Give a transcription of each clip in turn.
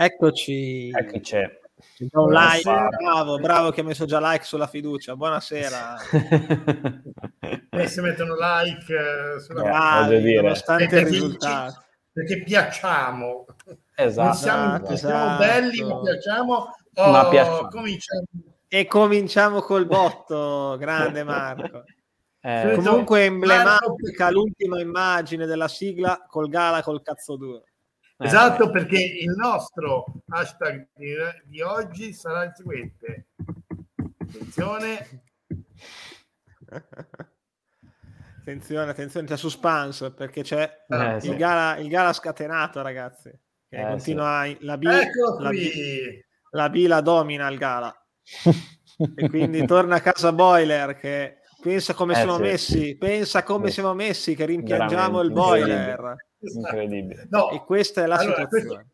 Eccoci. Ecco c'è. Un like, bravo, bravo che ha messo già like sulla fiducia. Buonasera. e si mettono like uh, sulla Bravi, dire. nonostante perché, il risultato. Perché piacciamo. Esatto. Non siamo, esatto. siamo belli, ma piacciamo. Oh, ma piacciamo. Cominciamo. E cominciamo col botto, grande Marco. Eh, Comunque emblematica l'ultima immagine della sigla col gala col cazzo duro. Esatto, perché il nostro hashtag di, di oggi sarà il seguente. Attenzione. attenzione, attenzione, c'è suspense perché c'è Eh, il, sì. gala, il gala scatenato, ragazzi. Che Eh, continua la B, la B, la B la domina il gala. e quindi torna a casa Boiler che pensa come Eh, siamo sì. messi, pensa come Sì. siamo messi che rimpiangiamo il Veramente Boiler. Incredibile. No, E questa è la Allora, situazione.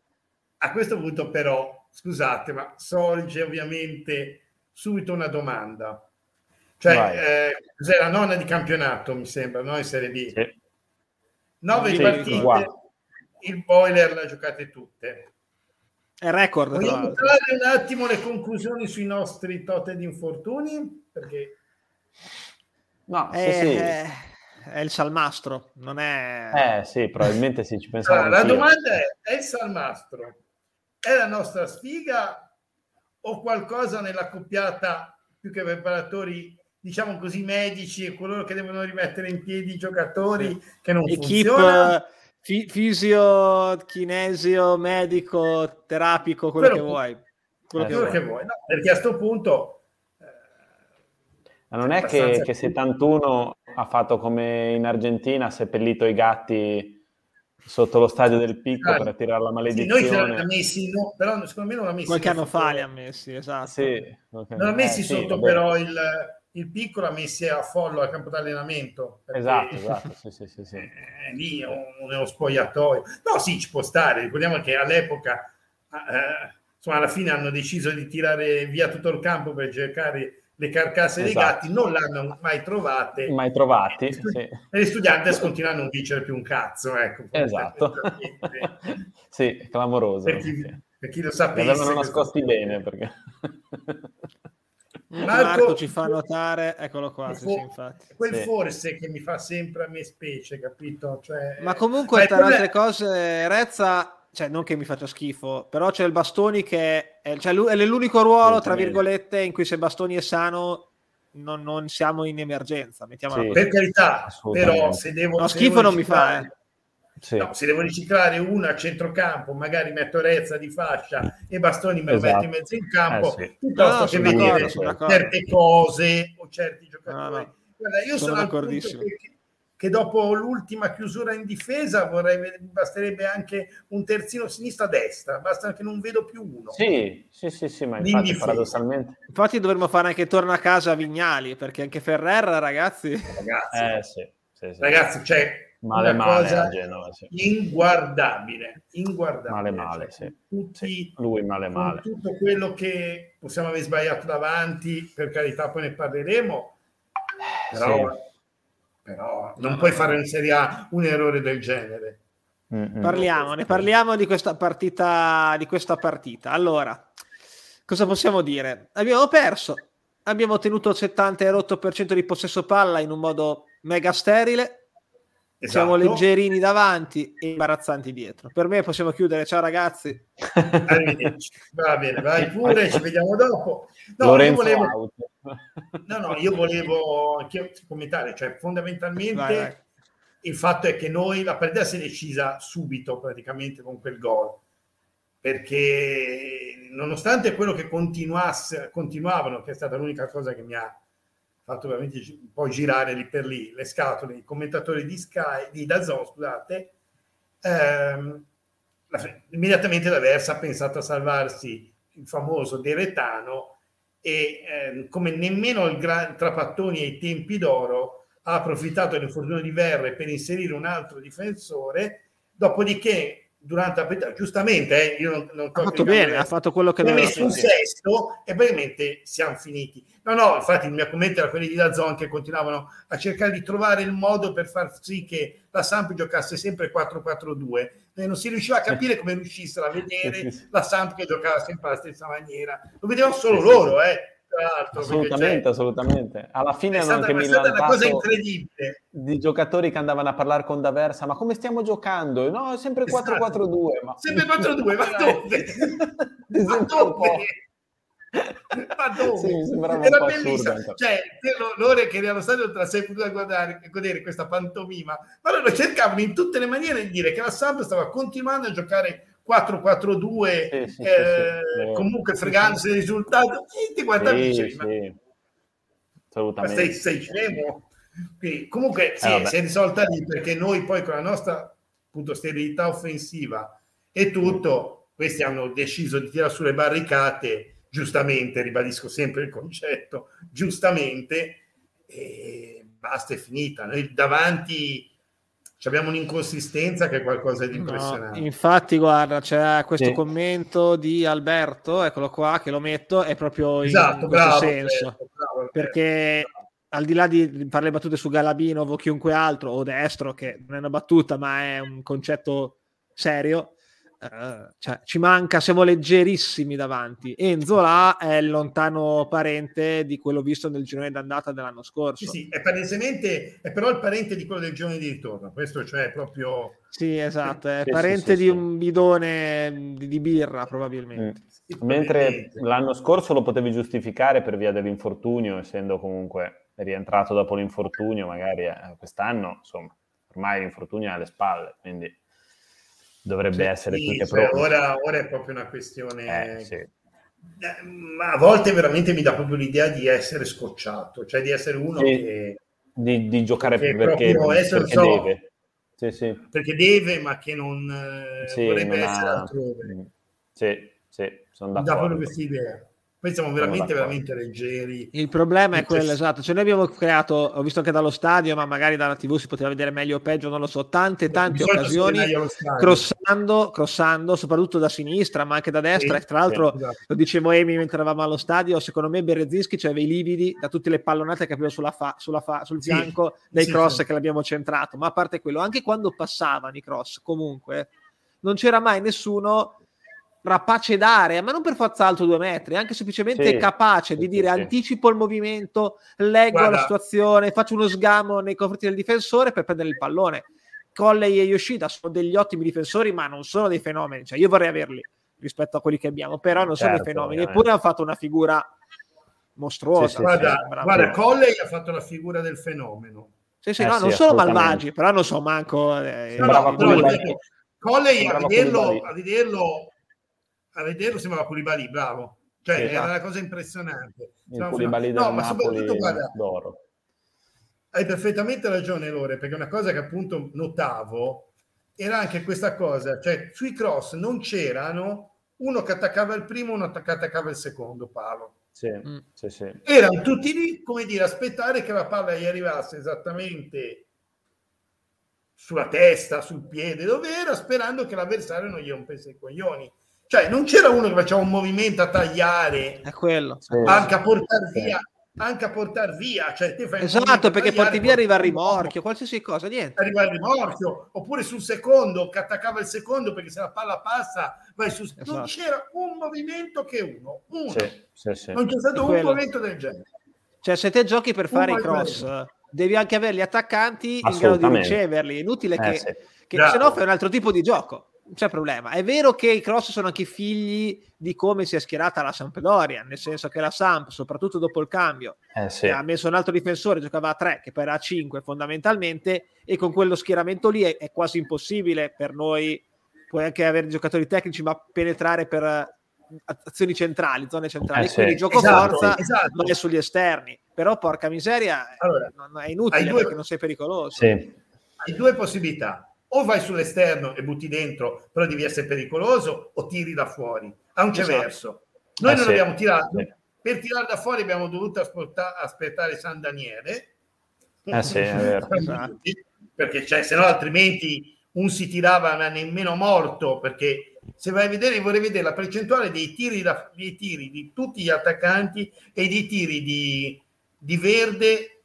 a questo punto però, scusate, ma sorge ovviamente subito una domanda. Cioè, eh, cos'è la nonna di campionato, mi sembra, no? In Serie B. Sì. Nove Sì, partite, uguale. il boiler le ha giocate tutte. È record, Vogliamo trarre un attimo le conclusioni sui nostri tote di infortuni? Perché No, sì, È, sì. è- è il salmastro, non è... Eh sì, probabilmente sì, ci pensavo Allora, la domanda è: è il Salmastro? È la nostra sfiga o qualcosa nella coppiata più che preparatori, diciamo così, medici e coloro che devono rimettere in piedi i giocatori che non Equipe funziona? fi- fisio, chinesio, medico, terapico, quello Quello che vuoi. Quello Eh, che Quello vuoi. che vuoi, no? Perché a questo punto eh, Ma non è che, che 71 ha fatto come in Argentina, ha seppellito i gatti sotto lo stadio del picco Ah, per attirare la sì, noi maledizione. messi, no, però secondo me non l'ha messi Qualche anno fa li ha messi, esatto. Sì, ok. Non l'ha messi Eh, sì, sotto vabbè. però il, il piccolo, ha messi a follo al campo d'allenamento. Esatto, esatto, sì, sì, sì, sì. eh, lì è uno spogliatoio. No, sì, ci può stare. Ricordiamo che all'epoca, eh, insomma, alla fine hanno deciso di tirare via tutto il campo per cercare le carcasse dei Esatto. gatti, non l'hanno mai trovate. Mai trovati, E gli studi- sì. E gli studianti continuano a non vincere più un cazzo. Ecco, Esatto. sì, clamoroso. per, chi, sì. per chi lo sapesse. avevano questo- nascosti bene perché... Marco, Marco- ci fa notare, eccolo qua, sì, Fo- sì, infatti. Quel Sì. forse che mi fa sempre a me specie, capito? Cioè, Ma comunque, ma tra le altre cose, Rezza, cioè non che mi faccia schifo, però c'è il Bastoni che è, cioè, lui- è l'unico ruolo, tra virgolette, in cui se Bastoni è sano non, non siamo in emergenza. Mettiamola Sì. così. per carità, però se devo, No, se schifo devo non mi fa, riciclare- eh. Sì. No, se devo riciclare una a centrocampo, magari metto Rezza di fascia e Bastoni me lo Esatto. metto in mezzo in campo, Eh sì. piuttosto No, che sono vedere certe cose o certi giocatori. No, no. Guarda, io Sono sono, al punto che, che dopo l'ultima chiusura in difesa vorrei basterebbe anche un terzino sinistra-destra, basta che non vedo più uno. Sì, sì, sì, sì, ma In infatti difesa. paradossalmente... Infatti dovremmo fare anche torna a casa a Vignali, perché anche Ferrer, ragazzi... Ragazzi, Eh sì, sì, sì. ragazzi c'è male una male cosa a Genova, sì. inguardabile, inguardabile. Male male, Cioè, sì. Tutti, Sì, Lui male male. tutto quello che possiamo aver sbagliato davanti, per carità, poi ne parleremo. Però, Sì. Però non puoi fare in Serie A un errore del genere. Mm, mm. Parliamo, ne parliamo di questa partita, di questa partita. Allora, cosa possiamo dire? Abbiamo perso, abbiamo ottenuto il 70,8% di possesso palla in un modo mega sterile, siamo Esatto. leggerini davanti e imbarazzanti dietro. Per me possiamo chiudere, ciao ragazzi. Va bene, vai pure, ci vediamo dopo. No, Lorenzo io volevo, no, no, io volevo commentare, cioè fondamentalmente Vai, vai. il fatto è che noi la partita si è decisa subito praticamente con quel gol perché nonostante quello che continuasse, continuavano che è stata l'unica cosa che mi ha fatto veramente po' girare lì per lì le scatole i commentatori di Sky di Dazon scusate ehm, la- immediatamente l'Aversa ha pensato a salvarsi il famoso Deretano e ehm, come nemmeno il gran Trapattoni ai tempi d'oro ha approfittato dell'infortunio di Verre per inserire un altro difensore, dopodiché durante la partita, giustamente, eh, io non, non Ha fatto bene, ha fatto quello che doveva messo un sesto e praticamente siamo finiti. No, no, infatti il mio commento era quelli di Dazzon che continuavano a cercare di trovare il modo per far sì che la Samp giocasse sempre 4-4-2, e non si riusciva a capire come riuscissero a vedere la Samp che giocava sempre alla stessa maniera. Lo vedevano solo loro, eh assolutamente, assolutamente. Alla fine hanno anche una cosa incredibile. di giocatori che andavano a parlare con D'Aversa, ma come stiamo giocando? No, è sempre 4-4-2. Esatto. Ma... Sempre 4-2, ma dove? ma dove? ma dove? Sì, Era bellissimo. Cioè, loro che erano stati tra sé potuto guardare e godere questa pantomima, ma loro cercavano in tutte le maniere di dire che la Samp stava continuando a giocare 4-4-2, sì, sì, eh, sì, comunque fregandosi del risultato, e ti guardavi sì, sì. assolutamente. Ma stai, stai scemo? Quindi, comunque sì, eh, si è risolta lì perché noi poi con la nostra appunto sterilità offensiva e tutto, questi hanno deciso di tirare sulle barricate, giustamente, ribadisco sempre il concetto, giustamente, e basta, è finita. Noi davanti abbiamo un'inconsistenza che è qualcosa di impressionante. No, infatti, guarda, c'è questo sì. commento di Alberto, eccolo qua, che lo metto, è proprio esatto, in questo bravo, senso. Alberto, bravo, perché al di là di fare le battute su Galabinov o chiunque altro, o destro, che non è una battuta, ma è un concetto serio, Uh, cioè, ci manca, siamo leggerissimi davanti. Enzo là è il lontano parente di quello visto nel girone d'andata dell'anno scorso. Sì, sì, è palesemente, è però il parente di quello del girone di ritorno. Questo cioè proprio. Sì, esatto, è sì, parente sì, di un bidone di, di birra, probabilmente. Mm. Mentre l'anno scorso lo potevi giustificare per via dell'infortunio, essendo comunque rientrato dopo l'infortunio, magari eh, quest'anno, insomma, ormai l'infortunio è alle spalle, quindi dovrebbe cioè, essere sì, più cioè, ora, ora, è proprio una questione... Eh, sì. Eh, ma a volte veramente mi dà proprio l'idea di essere scocciato, cioè di essere uno sì, che... Di, di giocare perché, perché, perché so, deve. Sì, sì. Perché deve, ma che non eh, sì, vorrebbe non essere ha... altrove. Sì, sì, sono d'accordo. Da proprio questa idea. Poi siamo veramente, veramente leggeri. Il problema è quello, esatto. Cioè, noi abbiamo creato, ho visto anche dallo stadio, ma magari dalla TV si poteva vedere meglio o peggio, non lo so, tante, tante occasioni crossando, crossando, soprattutto da sinistra, ma anche da destra. Sì, e tra l'altro, sì, esatto. lo dicevo Emi mentre eravamo allo stadio, secondo me Berezinski aveva i lividi da tutte le pallonate che aveva sulla fa, sulla fa, sul sì, fianco dei cross che l'abbiamo centrato. Ma a parte quello, anche quando passavano i cross, comunque, non c'era mai nessuno rapace d'area, ma non per forza alto due metri, anche semplicemente sì, capace sì, di dire sì. anticipo il movimento, leggo Guarda. la situazione, faccio uno sgamo nei confronti del difensore per prendere il pallone. Colley e Yoshida sono degli ottimi difensori, ma non sono dei fenomeni. Cioè, io vorrei averli rispetto a quelli che abbiamo, però non certo, sono dei certo, fenomeni. Ovviamente. Eppure hanno fatto una figura mostruosa. guarda, guarda, Colley ha fatto la figura del fenomeno. Sì, sì, eh, no, non sono malvagi, però non so manco. Eh, no, no, no, Colley a vederlo, a vederlo a vederlo sembrava Koulibaly, bravo. Cioè, esatto. era una cosa impressionante. Il Koulibaly no, ma soprattutto, guarda, d'oro. Hai perfettamente ragione, Lore, perché una cosa che appunto notavo era anche questa cosa, cioè sui cross non c'erano uno che attaccava il primo, uno che attaccava il secondo palo. Sì, mm. sì, sì. Erano tutti lì, come dire, aspettare che la palla gli arrivasse esattamente sulla testa, sul piede, dove era, sperando che l'avversario non gli rompesse i coglioni. Cioè, non c'era uno che faceva un movimento a tagliare, è quello. anche a portare via, anche a portare via. Cioè, te fai esatto, perché porti via arriva il rimorchio, qualsiasi cosa, niente. Arriva il rimorchio, oppure sul secondo, che attaccava il secondo perché se la palla passa, vai su... Esatto. Non c'era un movimento che uno, uno. Sì, sì, sì. Non c'è stato un movimento del genere. Cioè, se te giochi per fare i cross, devi anche avere gli attaccanti in grado di riceverli. È inutile eh, che, che se no fai un altro tipo di gioco non c'è problema. È vero che i cross sono anche figli di come si è schierata la Sampdoria, nel senso che la Samp, soprattutto dopo il cambio, eh sì. ha messo un altro difensore, giocava a 3, che poi era a 5 fondamentalmente, e con quello schieramento lì è, è quasi impossibile per noi, puoi anche avere giocatori tecnici, ma penetrare per azioni centrali, zone centrali, eh sì. quindi gioco esatto, forza esatto. non è sugli esterni, però porca miseria allora, è inutile due, perché non sei pericoloso. Sì. Hai due possibilità o vai sull'esterno e butti dentro, però devi essere pericoloso, o tiri da fuori. Anche esatto. verso. Noi eh non sì. abbiamo tirato. Sì. Per tirare da fuori abbiamo dovuto aspettare San Daniele. Eh sì, perché cioè, se no altrimenti un si tirava nemmeno morto perché se vai a vedere vorrei vedere la percentuale dei tiri, da, dei tiri di tutti gli attaccanti e dei tiri di, di Verde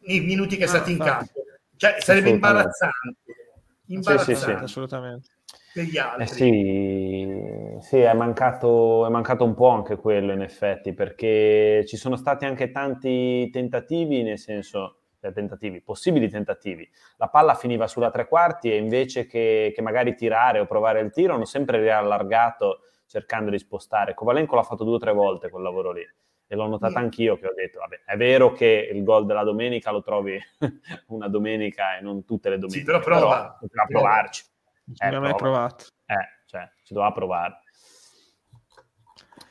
nei minuti che è stato in campo cioè sarebbe imbarazzante imbarazzante. Sì, sì, sì. assolutamente. per gli altri. Eh sì, sì è, mancato, è mancato un po' anche quello in effetti, perché ci sono stati anche tanti tentativi, nel senso, cioè tentativi, possibili tentativi. La palla finiva sulla tre quarti e invece che, che magari tirare o provare il tiro hanno sempre riallargato cercando di spostare. Kovalenko l'ha fatto due o tre volte quel lavoro lì e l'ho notato anch'io che ho detto, vabbè, è vero che il gol della domenica lo trovi una domenica e non tutte le domeniche, sì, però prova. Però, provarci. Non eh, mai provato. Eh, cioè, ci doveva provare.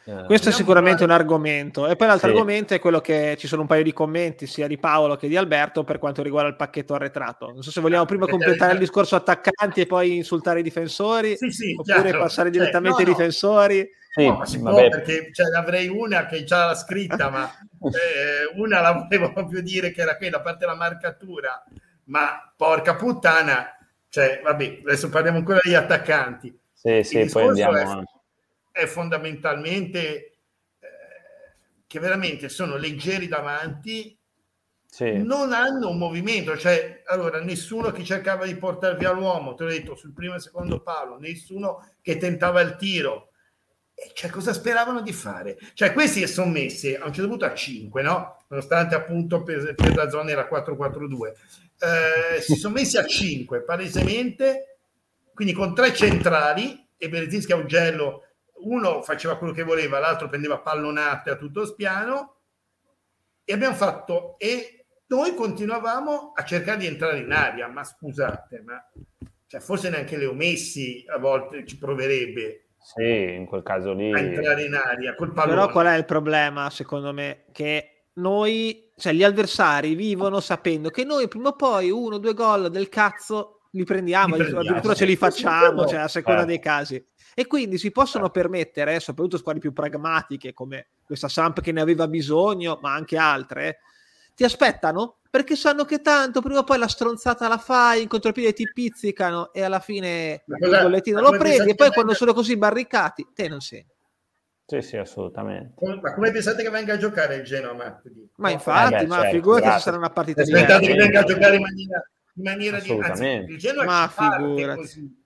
Eh, Questo è sicuramente un argomento. E poi l'altro sì. argomento è quello che ci sono un paio di commenti sia di Paolo che di Alberto per quanto riguarda il pacchetto arretrato. Non so se vogliamo prima completare il discorso attaccanti e poi insultare i difensori, sì, sì, oppure chiaro. passare cioè, direttamente ai no, difensori. Sì, no, si può perché cioè, avrei una che già l'ha scritta, ma eh, una la volevo proprio dire che era quella, a parte la marcatura, ma porca puttana, cioè, vabbè, adesso parliamo ancora degli attaccanti. Sì, sì, poi andiamo. È, è fondamentalmente eh, che veramente sono leggeri davanti, sì. non hanno un movimento, cioè, allora, nessuno che cercava di portare via l'uomo, te l'ho detto, sul primo e secondo palo, nessuno che tentava il tiro. E cioè, cosa speravano di fare? Cioè, questi sono messi a un certo punto a 5, no? Nonostante appunto per, per la zona era 4-4-2 eh, si sono messi a 5 palesemente, quindi con tre centrali e Berezinski a Augello, uno faceva quello che voleva, l'altro prendeva pallonate a tutto spiano e abbiamo fatto e noi continuavamo a cercare di entrare in aria, ma scusate, ma cioè, forse neanche Leo Messi a volte ci proverebbe sì, in quel caso lì. A entrare in aria col pallone. Però qual è il problema, secondo me? Che noi cioè gli avversari vivono sapendo che noi prima o poi uno o due gol del cazzo li prendiamo, li prendiamo addirittura ce li facciamo, cioè a seconda eh. dei casi. E quindi si possono eh. permettere, soprattutto squadre più pragmatiche come questa Samp che ne aveva bisogno, ma anche altre, ti aspettano perché sanno che tanto prima o poi la stronzata la fai, in contropiede ti pizzicano e alla fine il bollettino lo prendi e poi quando sono così barricati te non senti. Sì, sì, assolutamente. Ma come pensate che venga a giocare il Genoa martedì? Ma infatti, eh ma certo, figurati se sarà una partita diversa. Aspettate che venga a giocare in maniera, in maniera diversa. Il Genoa ma ci parte così.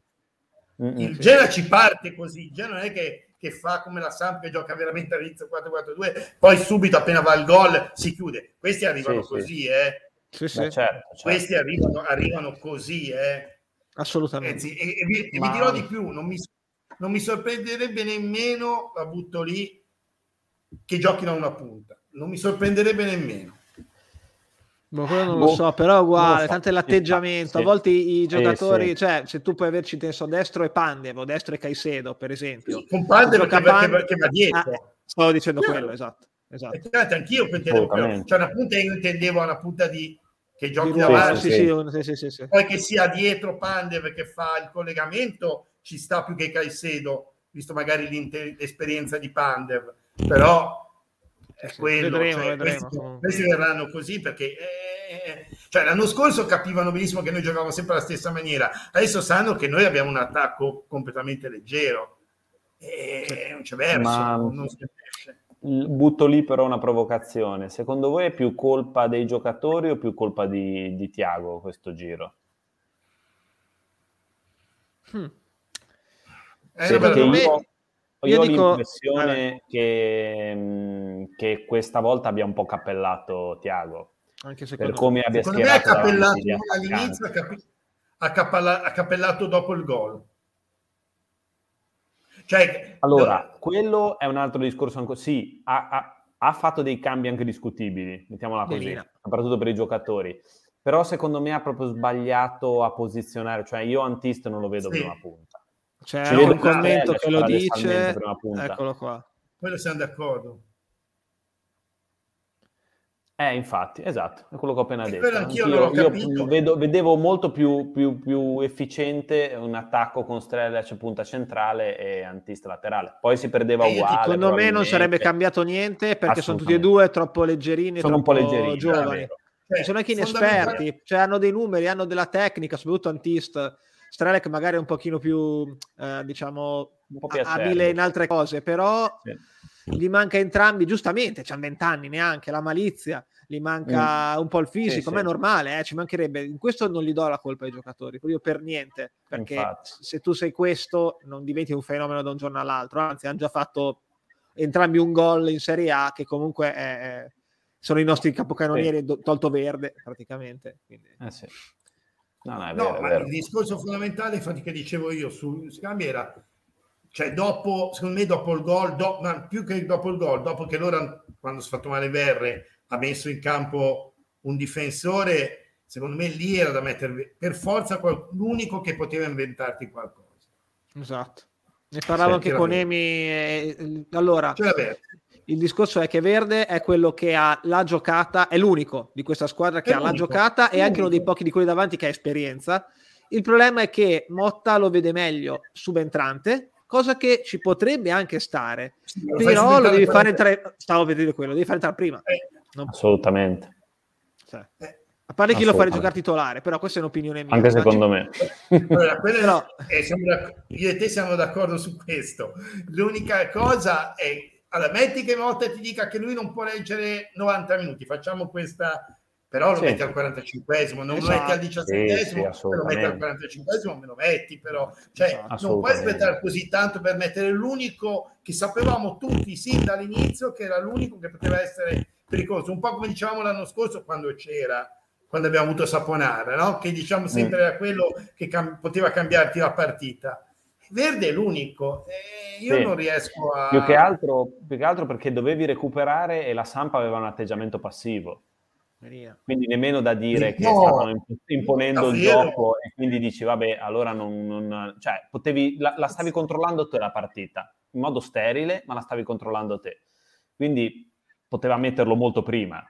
Mm-hmm. Il Genoa ci parte così. Il Genoa non è che, che fa come la Samp che gioca veramente all'inizio 4-4-2, poi subito appena va il gol si chiude. Questi arrivano sì, così, sì. eh. Sì, sì. Certo, certo. Questi arrivano, arrivano così, eh. Assolutamente. E, e, vi, e vi dirò di più, non mi non mi sorprenderebbe nemmeno, la butto lì, che giochino a una punta. Non mi sorprenderebbe nemmeno. Ma quello non lo boh, so, però è uguale, so. tanto è l'atteggiamento. Sì. A volte i, i giocatori, sì, sì. cioè, se tu puoi averci teso destro e Pandev o destro e Caicedo, per esempio. Con Pandev che, Pandev... che, va dietro. Ah, stavo dicendo Chiaro. quello, esatto. esatto. Anch'io intendevo quello. Cioè, una punta io intendevo una punta di che giochi di davanti, sì, sì, sì, poi che sia dietro Pandev che fa il collegamento ci sta più che Caicedo, visto magari l'esperienza di Pandev, però è quello. Vedremo, cioè, vedremo. Questi, questi, verranno così perché eh, cioè, l'anno scorso capivano benissimo che noi giocavamo sempre alla stessa maniera, adesso sanno che noi abbiamo un attacco completamente leggero e non c'è verso. Ma... Non si butto lì però una provocazione. Secondo voi è più colpa dei giocatori o più colpa di, di Tiago questo giro? Hmm. Eh, perché io, io, io ho dico... l'impressione che, mm, che, questa volta abbia un po' cappellato Tiago. Anche per come abbia secondo me ha cappellato all'inizio, ha, capi- ha, cappella- ha cappellato dopo il gol. Cioè, allora, no. quello è un altro discorso ancora. Sì, ha, ha, ha, fatto dei cambi anche discutibili, mettiamola così, Delina. soprattutto per i giocatori. Però secondo me ha proprio sbagliato a posizionare, cioè io Antist non lo vedo sì. prima punta. C'è Ci un commento che lo dice, eccolo qua. Quello siamo d'accordo. Eh, infatti, esatto, è quello che ho appena e detto. Anch'io, io vedo, vedevo molto più, più, più, efficiente un attacco con Strelec punta centrale e Antista laterale. Poi si perdeva eh, uguale. Secondo me non sarebbe cambiato niente perché sono tutti e due troppo leggerini, sono troppo un po' leggerini, giovani. Cioè, sono anche inesperti, cioè hanno dei numeri, hanno della tecnica, soprattutto Antist Strelec magari è un pochino più, eh, diciamo, un po più abile in altre cose, però sì. gli manca entrambi, giustamente, c'ha vent'anni neanche, la malizia, gli manca mm. un po' il fisico, sì, ma sì. è normale, eh, ci mancherebbe. In questo non gli do la colpa ai giocatori, io per niente, perché Infatti. se tu sei questo non diventi un fenomeno da un giorno all'altro, anzi hanno già fatto entrambi un gol in Serie A che comunque è, è, sono i nostri capocannonieri sì. tolto verde praticamente. Quindi. Eh sì. No, no, vero, no ma il discorso fondamentale, infatti, che dicevo io su Scambi era, cioè, dopo, secondo me, dopo il gol, do, ma più che dopo il gol, dopo che loro, quando si è fatto male Verre, ha messo in campo un difensore, secondo me lì era da mettere per forza qual- l'unico che poteva inventarti qualcosa. Esatto. Ne parlavo anche con Emi. Eh, allora, il discorso è che Verde è quello che ha la giocata, è l'unico di questa squadra che è ha l'unico, la giocata e anche uno dei pochi di quelli davanti che ha esperienza. Il problema è che Motta lo vede meglio subentrante, cosa che ci potrebbe anche stare, sì, lo però lo devi fare entrare, stavo vedendo quello, devi fare entrare prima. Eh. Non... Assolutamente. Cioè. Eh. A parte chi lo fa giocare titolare, però questa è un'opinione mia. Anche secondo me. Allora, però... è, io e te siamo d'accordo su questo. L'unica cosa è allora, metti che Motta ti dica che lui non può leggere 90 minuti, facciamo questa, però lo sì. metti al 45esimo, non esatto. lo metti al 17esimo, sì, sì, lo metti al 45esimo, me lo metti però, cioè non puoi aspettare così tanto per mettere l'unico che sapevamo tutti sin dall'inizio che era l'unico che poteva essere pericoloso, un po' come dicevamo l'anno scorso quando c'era quando abbiamo avuto Saponara, no? che diciamo sempre mm. era quello che cam- poteva cambiarti la partita. Verde è l'unico. E io sì. non riesco a... Più che, altro, più che altro perché dovevi recuperare e la Sampa aveva un atteggiamento passivo. Quindi nemmeno da dire che stavano imponendo il gioco e quindi dici vabbè allora non... non cioè potevi, la, la, stavi controllando te la partita in modo sterile ma la stavi controllando te. Quindi poteva metterlo molto prima.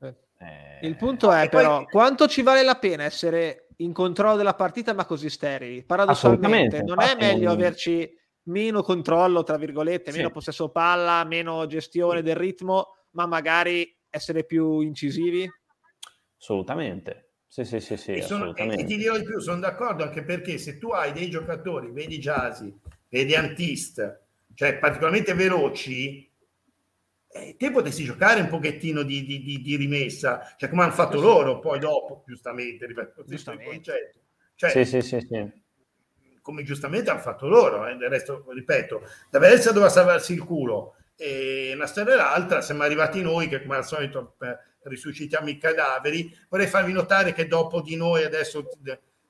Eh, il punto è però poi... quanto ci vale la pena essere in controllo della partita ma così sterili. Paradossalmente non è meglio non... averci meno controllo, tra virgolette, sì. meno possesso palla, meno gestione del ritmo, ma magari essere più incisivi? Assolutamente. Sì, sì, sì, sì e, sono, e, e, ti dirò di più, sono d'accordo anche perché se tu hai dei giocatori, vedi Jasi, vedi Antist, cioè particolarmente veloci, eh, te potessi giocare un pochettino di, di, di, di rimessa, cioè come hanno fatto sì, loro poi dopo, giustamente, ripeto, giustamente. concetto. Cioè, sì, sì, sì, sì. Come giustamente hanno fatto loro, eh, del resto, ripeto, da Venezia doveva salvarsi il culo e una storia e l'altra, siamo arrivati noi che come al solito eh, risuscitiamo i cadaveri, vorrei farvi notare che dopo di noi adesso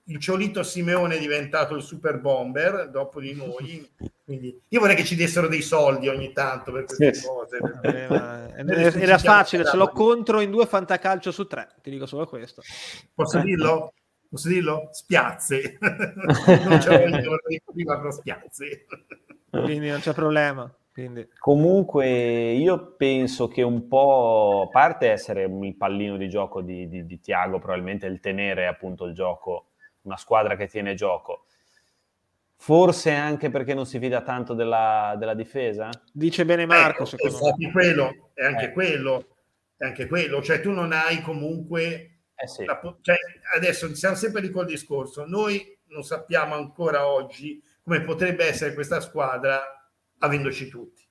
il Ciolito Simeone è diventato il super bomber dopo di noi. Quindi io vorrei che ci dessero dei soldi ogni tanto per queste sì. cose. Eh, era facile, ce l'ho contro in due fantacalcio su tre, ti dico solo questo. Posso dirlo? Posso dirlo? Spiazze. non c'è prima, però spiazze. Quindi non c'è problema. Quindi. Comunque io penso che un po', a parte essere il pallino di gioco di, di, di Tiago, probabilmente il tenere appunto il gioco una squadra che tiene gioco. Forse anche perché non si fida tanto della, della difesa? Dice bene Marco, ecco, secondo me. Quello, è anche eh. quello, è anche quello. Cioè tu non hai comunque... Eh sì. la, cioè, adesso siamo sempre di quel discorso. Noi non sappiamo ancora oggi come potrebbe essere questa squadra avendoci tutti.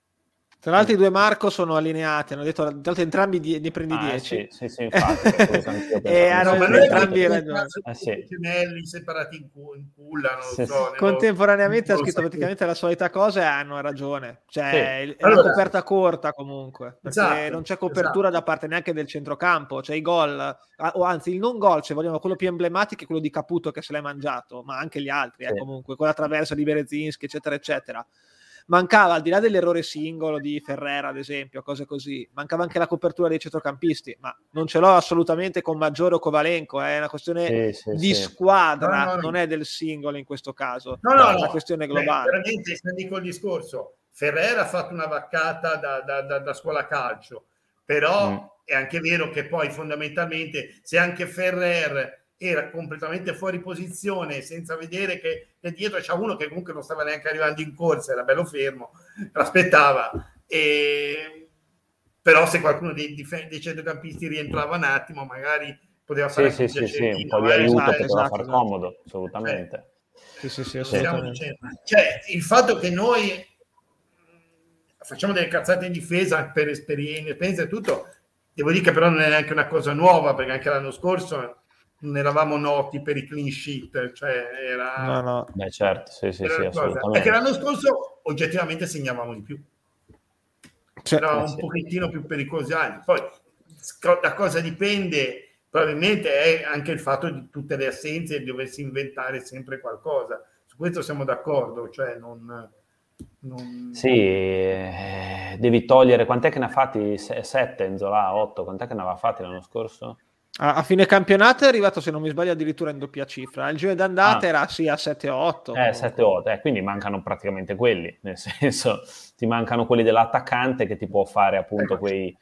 Tra l'altro i due Marco sono allineati, hanno detto tra entrambi die, ne prendi 10. Ah, sì, sì, sì, infatti. e hanno no, entrambi ragione. Sì. gemelli separati in, cu- in culla, sì, so, Contemporaneamente ha scritto praticamente la solita cosa e hanno ragione. Cioè, sì. è allora, una coperta corta comunque, perché esatto, non c'è copertura esatto. da parte neanche del centrocampo, cioè i gol, o anzi il non gol, se vogliamo, quello più emblematico è quello di Caputo che se l'hai mangiato, ma anche gli altri, eh, comunque, quella traversa di Berezinski, eccetera, eccetera mancava al di là dell'errore singolo di Ferrera, ad esempio, cose così, mancava anche la copertura dei centrocampisti, ma non ce l'ho assolutamente con Maggiore o Covalenco, è una questione sì, sì, di sì. squadra, no, no, non è del singolo in questo caso, no, no, è una questione globale. Beh, veramente, se dico il discorso, Ferrera ha fatto una vaccata da, da, da, da scuola calcio, però mm. è anche vero che poi fondamentalmente se anche Ferrer era completamente fuori posizione senza vedere che, che dietro c'è uno che comunque non stava neanche arrivando in corsa, era bello fermo, l'aspettava. E... Però se qualcuno dei, dei centrocampisti rientrava un attimo, magari poteva fare sì, sì, sì, un po' di eh, aiuto, esatto, poteva esatto, far comodo, assolutamente. Sì, sì, sì, assolutamente. Cioè, il fatto che noi facciamo delle cazzate in difesa per esperienza e tutto. Devo dire che però non è neanche una cosa nuova, perché anche l'anno scorso non eravamo noti per i clean sheet, cioè era... No, no. Beh, certo, sì, sì, sì, Perché l'anno scorso oggettivamente segnavamo di più. Cioè, era un sì. pochettino più pericolosi. Poi da cosa dipende? Probabilmente è anche il fatto di tutte le assenze e di doversi inventare sempre qualcosa. Su questo siamo d'accordo, cioè non non... Sì, eh, devi togliere, quant'è che ne ha fatti? 7 Enzola, 8, quant'è che ne aveva fatti l'anno scorso? A, a, fine campionato è arrivato, se non mi sbaglio, addirittura in doppia cifra. Il giro d'andata ah. era sì a 7-8. Eh, 7-8, eh, quindi mancano praticamente quelli, nel senso ti mancano quelli dell'attaccante che ti può fare appunto quei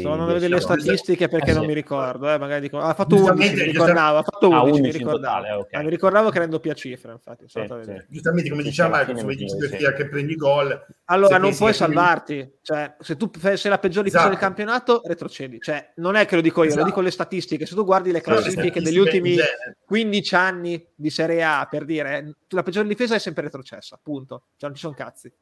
sono delle statistiche perché eh, non sì. mi ricordo, eh, magari dico, ha fatto 11, mi ricordavo, ha fatto 11, ah, 11 mi, ricordavo. Totale, okay. ah, mi ricordavo che era in doppia cifra, infatti. Sì, sì. Giustamente, come diceva Marco, dici per sì. che prendi gol. Allora, non puoi salvarti, cioè, se tu sei la peggior difesa esatto. del campionato, retrocedi. Cioè, non è che lo dico io, esatto. lo dico le statistiche. Se tu guardi le classifiche degli ultimi 15 anni di Serie A, per dire, la peggior difesa è sempre retrocessa, punto. Cioè, non ci sono cazzi.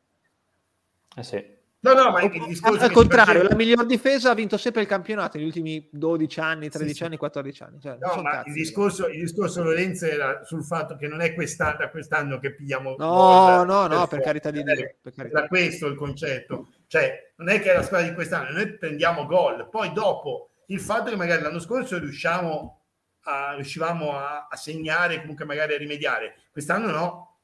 Eh sì. No, no, ma il discorso al contrario, faceva... la miglior difesa ha vinto sempre il campionato negli ultimi 12 anni, 13 sì, sì. anni, 14 anni. Cioè, no, ma il discorso, il discorso, Lorenzo era sul fatto che non è quest'anno, quest'anno che pigliamo. No, no, no, per, per carità di Dio. Era questo il concetto. Cioè, non è che è la squadra di quest'anno, noi prendiamo gol. Poi dopo il fatto che magari l'anno scorso riusciamo a, riuscivamo a, a segnare, comunque magari a rimediare. Quest'anno no.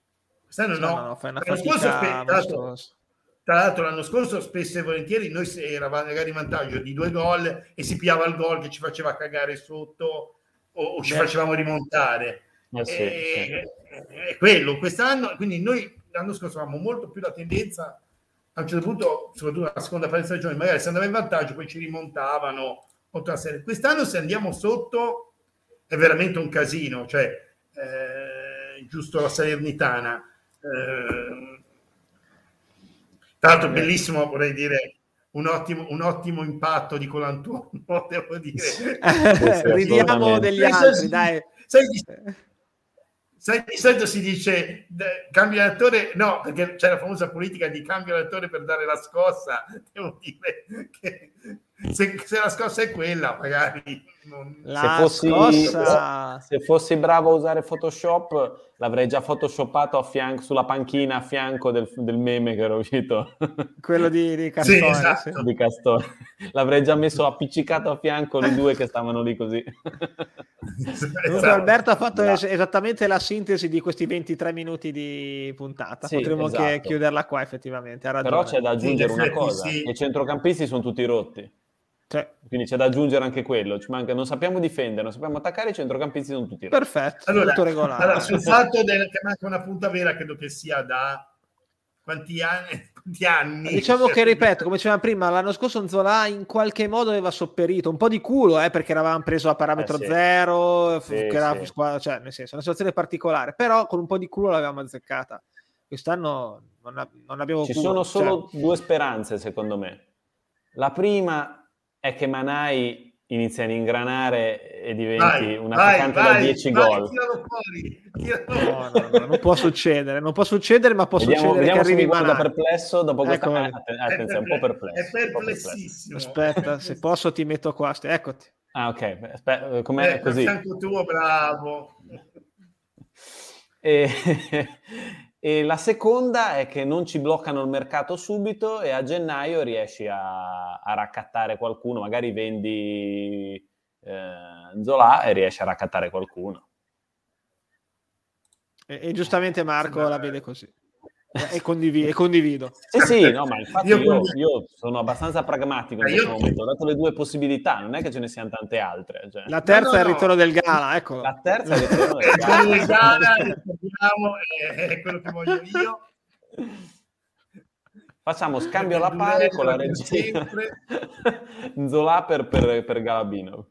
Quest'anno no. no, no fai una fatica scorso, tra l'altro l'anno scorso spesso e volentieri noi eravamo magari in vantaggio di due gol e si piava il gol che ci faceva cagare sotto o, o ci Beh. facevamo rimontare. Eh sì, e, sì. È quello, quest'anno, quindi noi l'anno scorso avevamo molto più la tendenza a un certo punto, soprattutto nella seconda parte di stagione, magari se andava in vantaggio poi ci rimontavano. Quest'anno se andiamo sotto è veramente un casino, cioè eh, giusto la Salernitana. Eh, tra l'altro, bellissimo, vorrei dire, un ottimo, un ottimo impatto di Colantuono, devo dire. Ridiamo degli altri, dai. Sai, sai, di solito si dice cambio l'attore, no, perché c'è la famosa politica di cambio l'attore per dare la scossa. Devo dire che se, se, la scossa è quella, magari. Se, fossi, se, fossi, bravo a usare Photoshop, l'avrei già photoshoppato a fianco, sulla panchina a fianco del, del meme che era uscito. Quello di, di Castore. Sì, esatto. sì. di Castore. L'avrei già messo appiccicato a fianco i due che stavano lì così. esatto. Alberto ha fatto es- esattamente la sintesi di questi 23 minuti di puntata. Sì, Potremmo esatto. che chiuderla qua, effettivamente. Però c'è da aggiungere una cosa: i centrocampisti sono tutti rotti. Cioè, quindi c'è da aggiungere anche quello. Ci manca, non sappiamo difendere, non sappiamo attaccare, i centrocampisti sono tutti. Perfetto, allora, tutto regolare. Allora, sul fatto del, che manca una punta vera, credo che sia da quanti anni? Quanti anni? Diciamo che, ripeto, come dicevamo prima, l'anno scorso Zola in qualche modo aveva sopperito, un po' di culo, eh, perché eravamo preso a parametro eh, sì. zero, sì, che era sì. squadra, cioè, nel senso, una situazione particolare, però con un po' di culo l'avevamo azzeccata. Quest'anno non, ha, non abbiamo Ci culo, sono solo cioè... due speranze, secondo me. La prima è che Manai inizia ad ingranare e diventi vai, un attaccante vai, da 10 vai, gol. No, no, no, non può succedere, non può succedere, ma può vediamo, succedere vediamo che arrivi Manai. perplesso dopo questa ecco, attenzione, un po' perplesso. È perplessissimo. Aspetta, se posso ti metto qua, eccoti. Ah, ok, Aspetta, com'è eh, così? tuo, bravo. E, e la seconda è che non ci bloccano il mercato subito e a gennaio riesci a, a raccattare qualcuno, magari vendi eh, Zola e riesci a raccattare qualcuno. E, e giustamente Marco la vede così. E, condivido, e condivido. Sì, sì, no, ma infatti io, io, io sono abbastanza pragmatico in questo io... momento. Ho dato le due possibilità, non è che ce ne siano tante altre. Cioè. La terza no, no, è il ritorno no. del Gala, ecco. La terza è il ritorno del Gala. ricordiamo, è quello che voglio io. Facciamo scambio alla pari con la regina Zola per, per, per Galabino.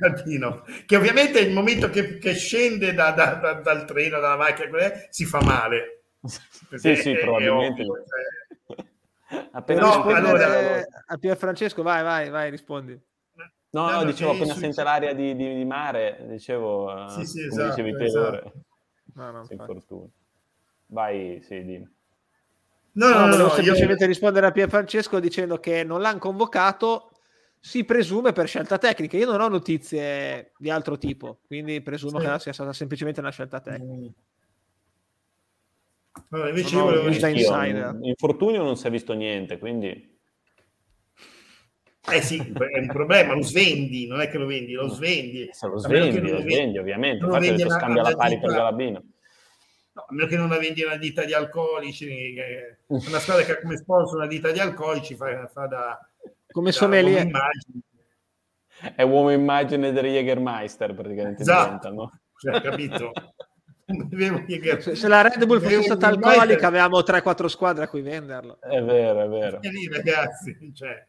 Galabino. Che ovviamente il momento che, che scende da, da, da, dal treno, dalla macchina, si fa male sì, sì, probabilmente. Ovvio, cioè... Appena no, allora... a Pier Francesco, vai, vai, vai, rispondi. No, no, no dicevo appena su... sente l'aria di, di, di, mare, dicevo, sì, sì, come esatto, dicevi te esatto. No, no, Vai, sì, dimmi. No, no, no, volevo no, semplicemente io... rispondere a Pier Francesco dicendo che non l'hanno convocato, si presume per scelta tecnica. Io non ho notizie di altro tipo, quindi presumo sì. che sia stata semplicemente una scelta tecnica. Allora, invece no, io volevo... Infortunio non si è visto niente, quindi... Eh sì, è un problema, lo svendi, non è che lo vendi, lo svendi. Se lo svendi, lo, svendi, ovviamente. Infatti adesso scambia la pari per Galabino. No, a meno che non la vendi una ditta di alcolici, una squadra che ha come sponsor una ditta di alcolici fa, fa da... Come da sommelier. È uomo immagine del Jägermeister praticamente. Esatto, no? cioè, capito? se, se, la Red Bull fosse stata alcolica avevamo 3-4 squadre a cui venderlo. È vero, è vero. E lì ragazzi, cioè,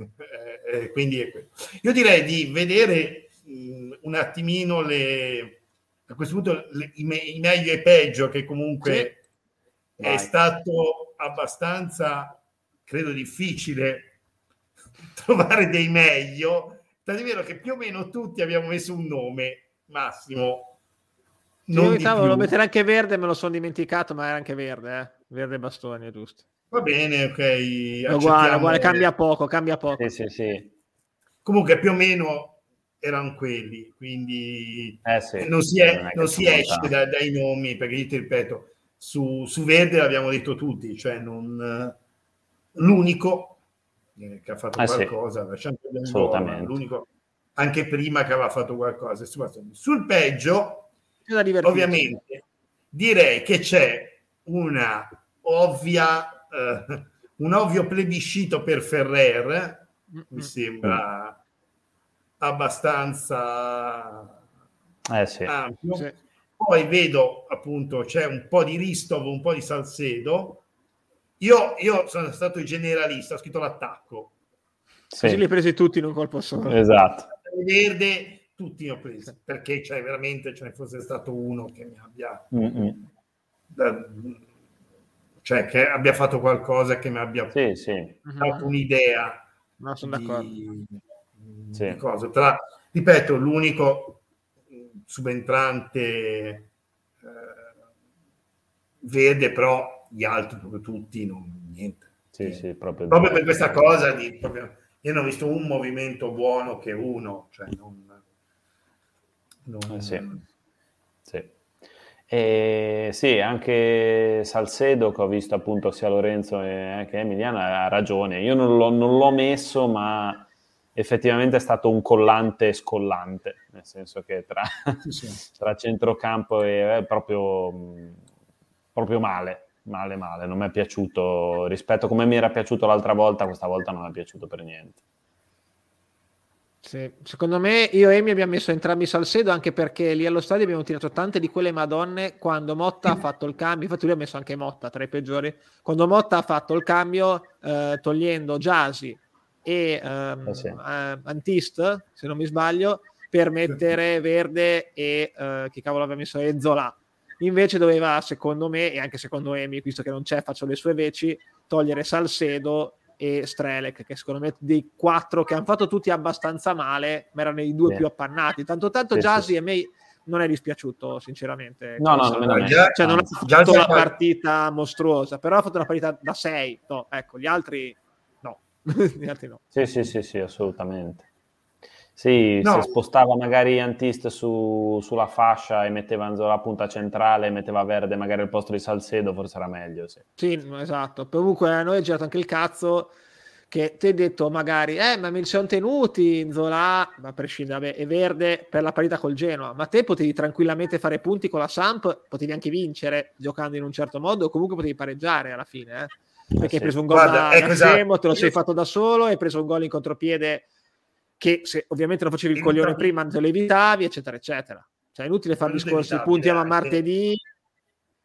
eh, eh, quindi è io direi di vedere mh, un attimino le a questo punto le, i, me, i, meglio e peggio che comunque sì. è stato abbastanza credo difficile trovare dei meglio tant'è vero che più o meno tutti abbiamo messo un nome massimo non io volevo mettere anche verde me lo sono dimenticato ma era anche verde eh? verde bastoni è giusto Va bene, ok. Uguale, uguale, cambia poco, cambia poco. Sì, sì, sì. Comunque più o meno erano quelli, quindi eh sì, non si, è, non non si esce da, dai nomi, perché io ti ripeto, su, su Verde l'abbiamo detto tutti, cioè non, l'unico eh, che ha fatto eh qualcosa, sì, assolutamente. l'unico anche prima che aveva fatto qualcosa. Sul peggio, ovviamente, direi che c'è una ovvia uh, un ovvio plebiscito per Ferrer, mi sembra abbastanza eh, sì. ampio. Sì. Poi vedo appunto c'è un po' di Ristov, un po' di Salcedo. Io, io sono stato generalista, ho scritto l'attacco. Sì. Così li hai presi tutti in un colpo solo. Esatto. Verde, tutti li ho presi, perché cioè, veramente ce ne fosse stato uno che mi abbia... Da, cioè che abbia fatto qualcosa che mi abbia sì, sì. dato un'idea. No, sono di, d'accordo. Sì. Di cosa. Tra, ripeto, l'unico subentrante eh, vede, però gli altri, proprio tutti, non, niente. Sì, sì, proprio, proprio per questa cosa di, proprio, io non ho visto un movimento buono che uno, cioè non, non eh sì. Sì. E sì, anche Salcedo, che ho visto appunto sia Lorenzo che Emiliano, ha ragione. Io non l'ho, non l'ho, messo, ma effettivamente è stato un collante scollante, nel senso che tra, sì. tra centrocampo e è proprio, proprio male, male, male. Non mi è piaciuto rispetto a come mi era piaciuto l'altra volta, questa volta non mi è piaciuto per niente. Sì. Secondo me io e Emi abbiamo messo entrambi Salcedo anche perché lì allo stadio abbiamo tirato tante di quelle madonne quando Motta ha fatto il cambio, infatti lui ha messo anche Motta tra i peggiori, quando Motta ha fatto il cambio eh, togliendo Jasi e ehm, oh, sì. eh, Antist, se non mi sbaglio, per mettere Verde e eh, chi cavolo aveva messo Ezzola. Invece doveva, secondo me, e anche secondo Emi, visto che non c'è, faccio le sue veci, togliere Salcedo e Strelec, che secondo me dei quattro che hanno fatto tutti abbastanza male, ma erano i due sì. più appannati. Tanto tanto sì, Jasi sì. a me non è dispiaciuto, sinceramente. No, no, non, non, cioè, non ha fatto una partita mostruosa, però ha fatto una partita da 6. No, ecco, gli altri no. gli altri no. Sì, sì, sì, sì, assolutamente. Sì, no. se spostava magari Antist su, sulla fascia e metteva Anzola a punta centrale, metteva Verde magari al posto di Salcedo, forse era meglio. Sì, sì esatto. Comunque a noi è girato anche il cazzo che ti hai detto magari, eh, ma mi sono tenuti Zola, ma a prescindere, e Verde per la parità col Genoa, ma te potevi tranquillamente fare punti con la Samp, potevi anche vincere giocando in un certo modo, o comunque potevi pareggiare alla fine, eh? perché sì. hai preso un gol Guarda, da, ecco, Scemo, te lo sei fatto da solo, hai preso un gol in contropiede che se ovviamente lo facevi il coglione prima te lo evitavi, eccetera, eccetera. Cioè è inutile fare discorsi punti a martedì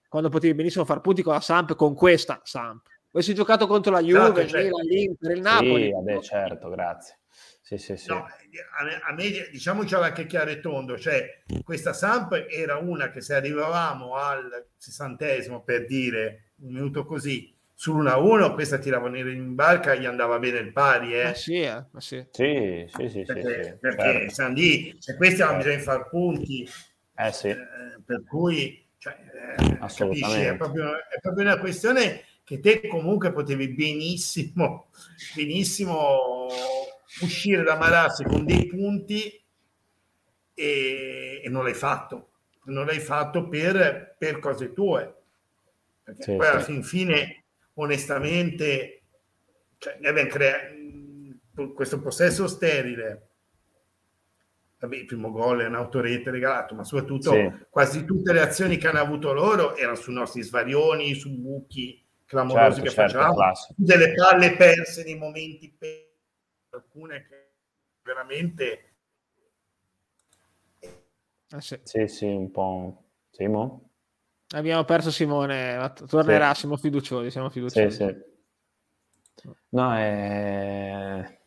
quando potevi benissimo fare punti con la Samp, con questa Samp. Avessi giocato contro la Juve, esatto, certo. l'Inter, il Napoli. Sì, vabbè, certo, grazie. Sì, sì, sì. No, a, me, a me, diciamoci anche chiaro e tondo, cioè questa Samp era una che se arrivavamo al sessantesimo per dire un minuto così, sull'1-1 questa tiravano in barca gli andava bene il pari eh? Ah, sì, eh? ah, sì. sì, sì, sì, perché, sì, perché certo. lì, se questi hanno bisogno di fare punti eh, sì. eh, per cui cioè, eh, capisci, è, proprio, è proprio una questione che te comunque potevi benissimo, benissimo uscire da Marassi con dei punti e, e non l'hai fatto. Non l'hai fatto per, per cose tue. Perché sì, poi alla fin fine, onestamente, cioè, abbiamo creato questo possesso sterile. Vabbè, il primo gol è un autorete regalato, ma soprattutto sì. quasi tutte le azioni che hanno avuto loro erano sui nostri svarioni, su buchi clamorosi certo, che certo, facevamo, delle palle perse nei momenti per alcune che veramente eh sì. sì, sì, un po'. Simo? Abbiamo perso Simone, tornerà, sì. siamo fiduciosi, siamo fiduciosi. Sì, sì. No, è...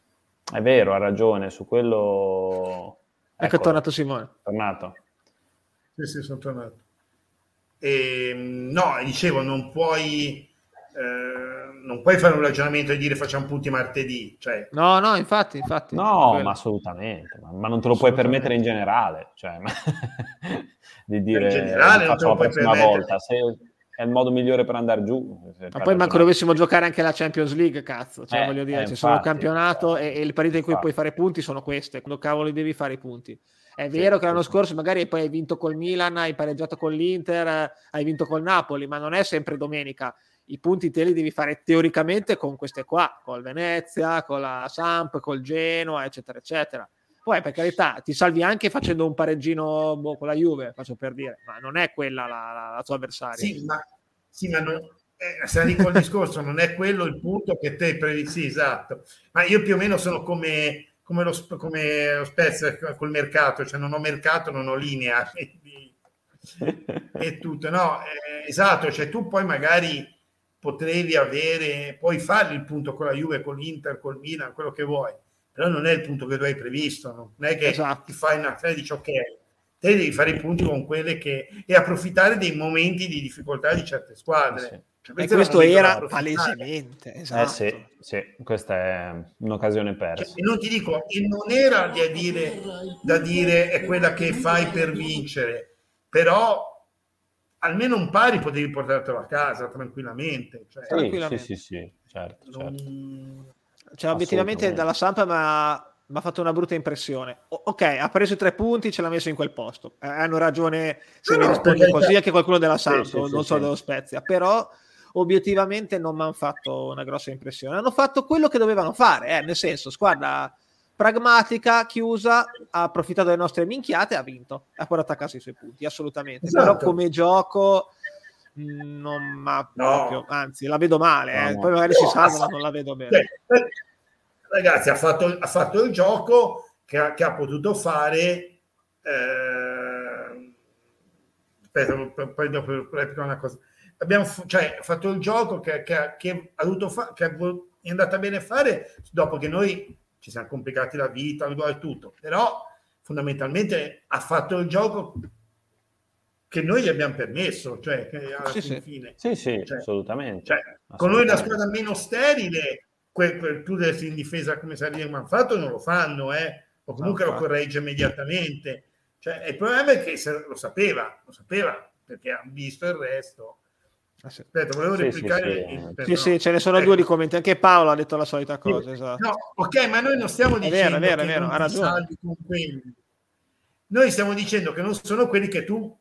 è vero, ha ragione, su quello... Ecco, ecco è tornato Simone. Tornato. Sì, sì, sono tornato. E, ehm, no, dicevo, non puoi non puoi fare un ragionamento e dire facciamo punti martedì. Cioè... No, no, infatti, infatti. No, ma assolutamente, ma, ma, non te lo puoi permettere in generale. Cioè, di dire in generale faccio la prossima volta. Se è il modo migliore per andare giù. Ma poi manco dovessimo giocare anche la Champions League, cazzo. Cioè, eh, voglio dire, eh, c'è solo il campionato e, e, le partite in cui infatti. puoi fare punti sono queste. Quando cavolo devi fare i punti? È vero sì, che l'anno sì. scorso magari poi hai vinto col Milan, hai pareggiato con l'Inter, hai vinto col Napoli, ma non è sempre domenica i punti te li devi fare teoricamente con queste qua, con il Venezia, con la Samp, col Genoa, eccetera, eccetera. Poi, per carità, ti salvi anche facendo un pareggino boh, con la Juve, faccio per dire, ma non è quella la, la, la tua avversaria. Sì, ma, sì, ma non, eh, se dico il discorso, non è quello il punto che te previ, sì, esatto. Ma io più o meno sono come, come, lo, come lo Spezia col mercato, cioè non ho mercato, non ho linea, è tutto, no? Eh, esatto, cioè tu poi magari potevi avere, puoi fare il punto con la Juve, con l'Inter, col Milan, quello che vuoi, però non è il punto che tu hai previsto, no? non è che esatto. ti fai una fine e dici ok, te devi fare i punti con quelle che e approfittare dei momenti di difficoltà di certe squadre. Sì. Cioè, e questo era palesemente, esatto. Eh sì, sì, questa è un'occasione persa. Cioè, e non ti dico, e non era da dire, da dire è quella che fai per vincere, però almeno un pari potevi portartelo a casa tranquillamente. Cioè, sì, tranquillamente. sì, sì, sì, certo. certo. Non... Cioè, obiettivamente dalla Sampa mi ha fatto una brutta impressione. O- ok, ha preso i tre punti, ce l'ha messo in quel posto. Eh, hanno ragione se no, mi rispondi perché... così anche qualcuno della Sampa, sì, sì, non so dello Spezia, però obiettivamente non mi hanno fatto una grossa impressione. Hanno fatto quello che dovevano fare, eh, nel senso, squadra pragmatica, chiusa, ha approfittato delle nostre minchiate e ha vinto. Ha portato a casa i suoi punti, assolutamente. Esatto. Però come gioco mm, non ma no. proprio, anzi la vedo male, no, eh. poi magari no, si salva, ma non la vedo bene. Ragazzi, ha fatto, ha fatto, il gioco che ha, che ha potuto fare. Eh, aspetta, poi dopo replico una cosa. Abbiamo cioè, fatto il gioco che, che, che ha dovuto fare, che è andata bene fare dopo che noi ci siamo complicati la vita e tutto, però fondamentalmente ha fatto il gioco che noi gli abbiamo permesso, cioè che alla sì, sì. fine. Sì, sì, cioè, assolutamente. Cioè, assolutamente. Con noi la squadra meno sterile, quel, quel chiudersi in difesa come Sarri hanno fatto non lo fanno, eh? o comunque no, lo corregge immediatamente. Cioè, il problema è che lo sapeva, lo sapeva perché ha visto il resto Ah, sì. Aspetta, volevo sì, replicare. Sì, sì. sì, sì ce ne sono ecco. due di commenti. Anche Paolo ha detto la solita cosa. Esatto. No, ok, ma noi non stiamo dicendo è vero, è vero, è vero, ha ragione. Noi stiamo dicendo che non sono quelli che tu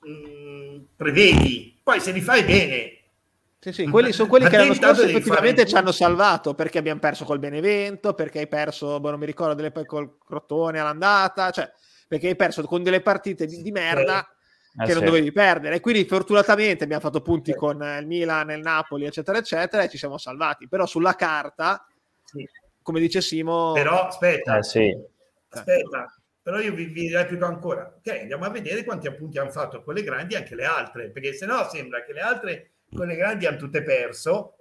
mh, mm, prevedi. Poi se li fai bene. Sì, sì, quelli sono quelli che l'anno scorso effettivamente ci hanno salvato perché abbiamo perso col Benevento, perché hai perso, boh, non mi ricordo, delle, col Crotone all'andata, cioè perché hai perso con delle partite di, di merda eh che sì. non dovevi perdere. E quindi fortunatamente abbiamo fatto punti sì. con il Milan, il Napoli, eccetera, eccetera, e ci siamo salvati. Però sulla carta, sì. come dice Simo... Però aspetta, eh, aspetta, però io vi, vi replico ancora. Ok, andiamo a vedere quanti appunti hanno fatto quelle grandi e anche le altre, perché se no sembra che le altre, quelle grandi, hanno tutte perso.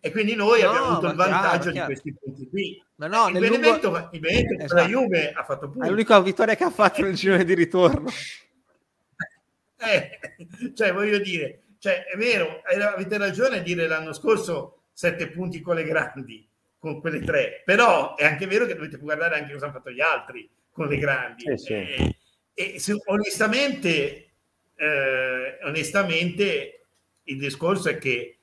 E quindi noi no, abbiamo avuto il vantaggio chiaro, chiaro. di questi punti qui. Ma no, il Benevento, lungo... il Benevento esatto. la Juve ha fatto punti. È l'unica vittoria che ha fatto nel girone di ritorno. Eh, cioè, voglio dire, cioè, è vero, avete ragione a dire l'anno scorso sette punti con le grandi, con quelle tre, però è anche vero che dovete guardare anche cosa hanno fatto gli altri con le grandi. Sì, sì. Eh, e se, onestamente, eh, onestamente il discorso è che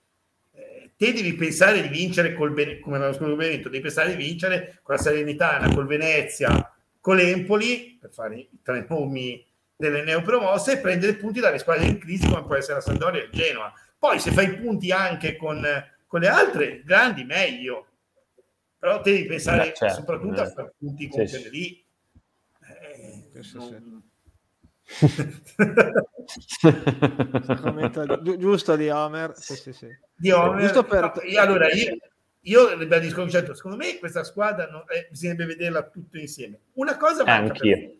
eh, te devi pensare di vincere col Benevento, come l'anno scorso Benevento, devi pensare di vincere con la Salernitana, col Venezia, con l'Empoli, per fare i tre nomi delle neopromosse, e prendere punti dalle squadre in crisi come può essere la Sandoria e il Genoa. Poi se fai punti anche con, con le altre grandi, meglio. Però devi pensare certo, soprattutto eh. a fare punti con sì, quelle lì. Eh, non... Gi- giusto di Homer. Sì, sì, sì. Di Homer. Per... Allora, io, io ribadisco il concetto, secondo me questa squadra non, eh, bisognerebbe vederla tutto insieme. Una cosa eh, anch'io.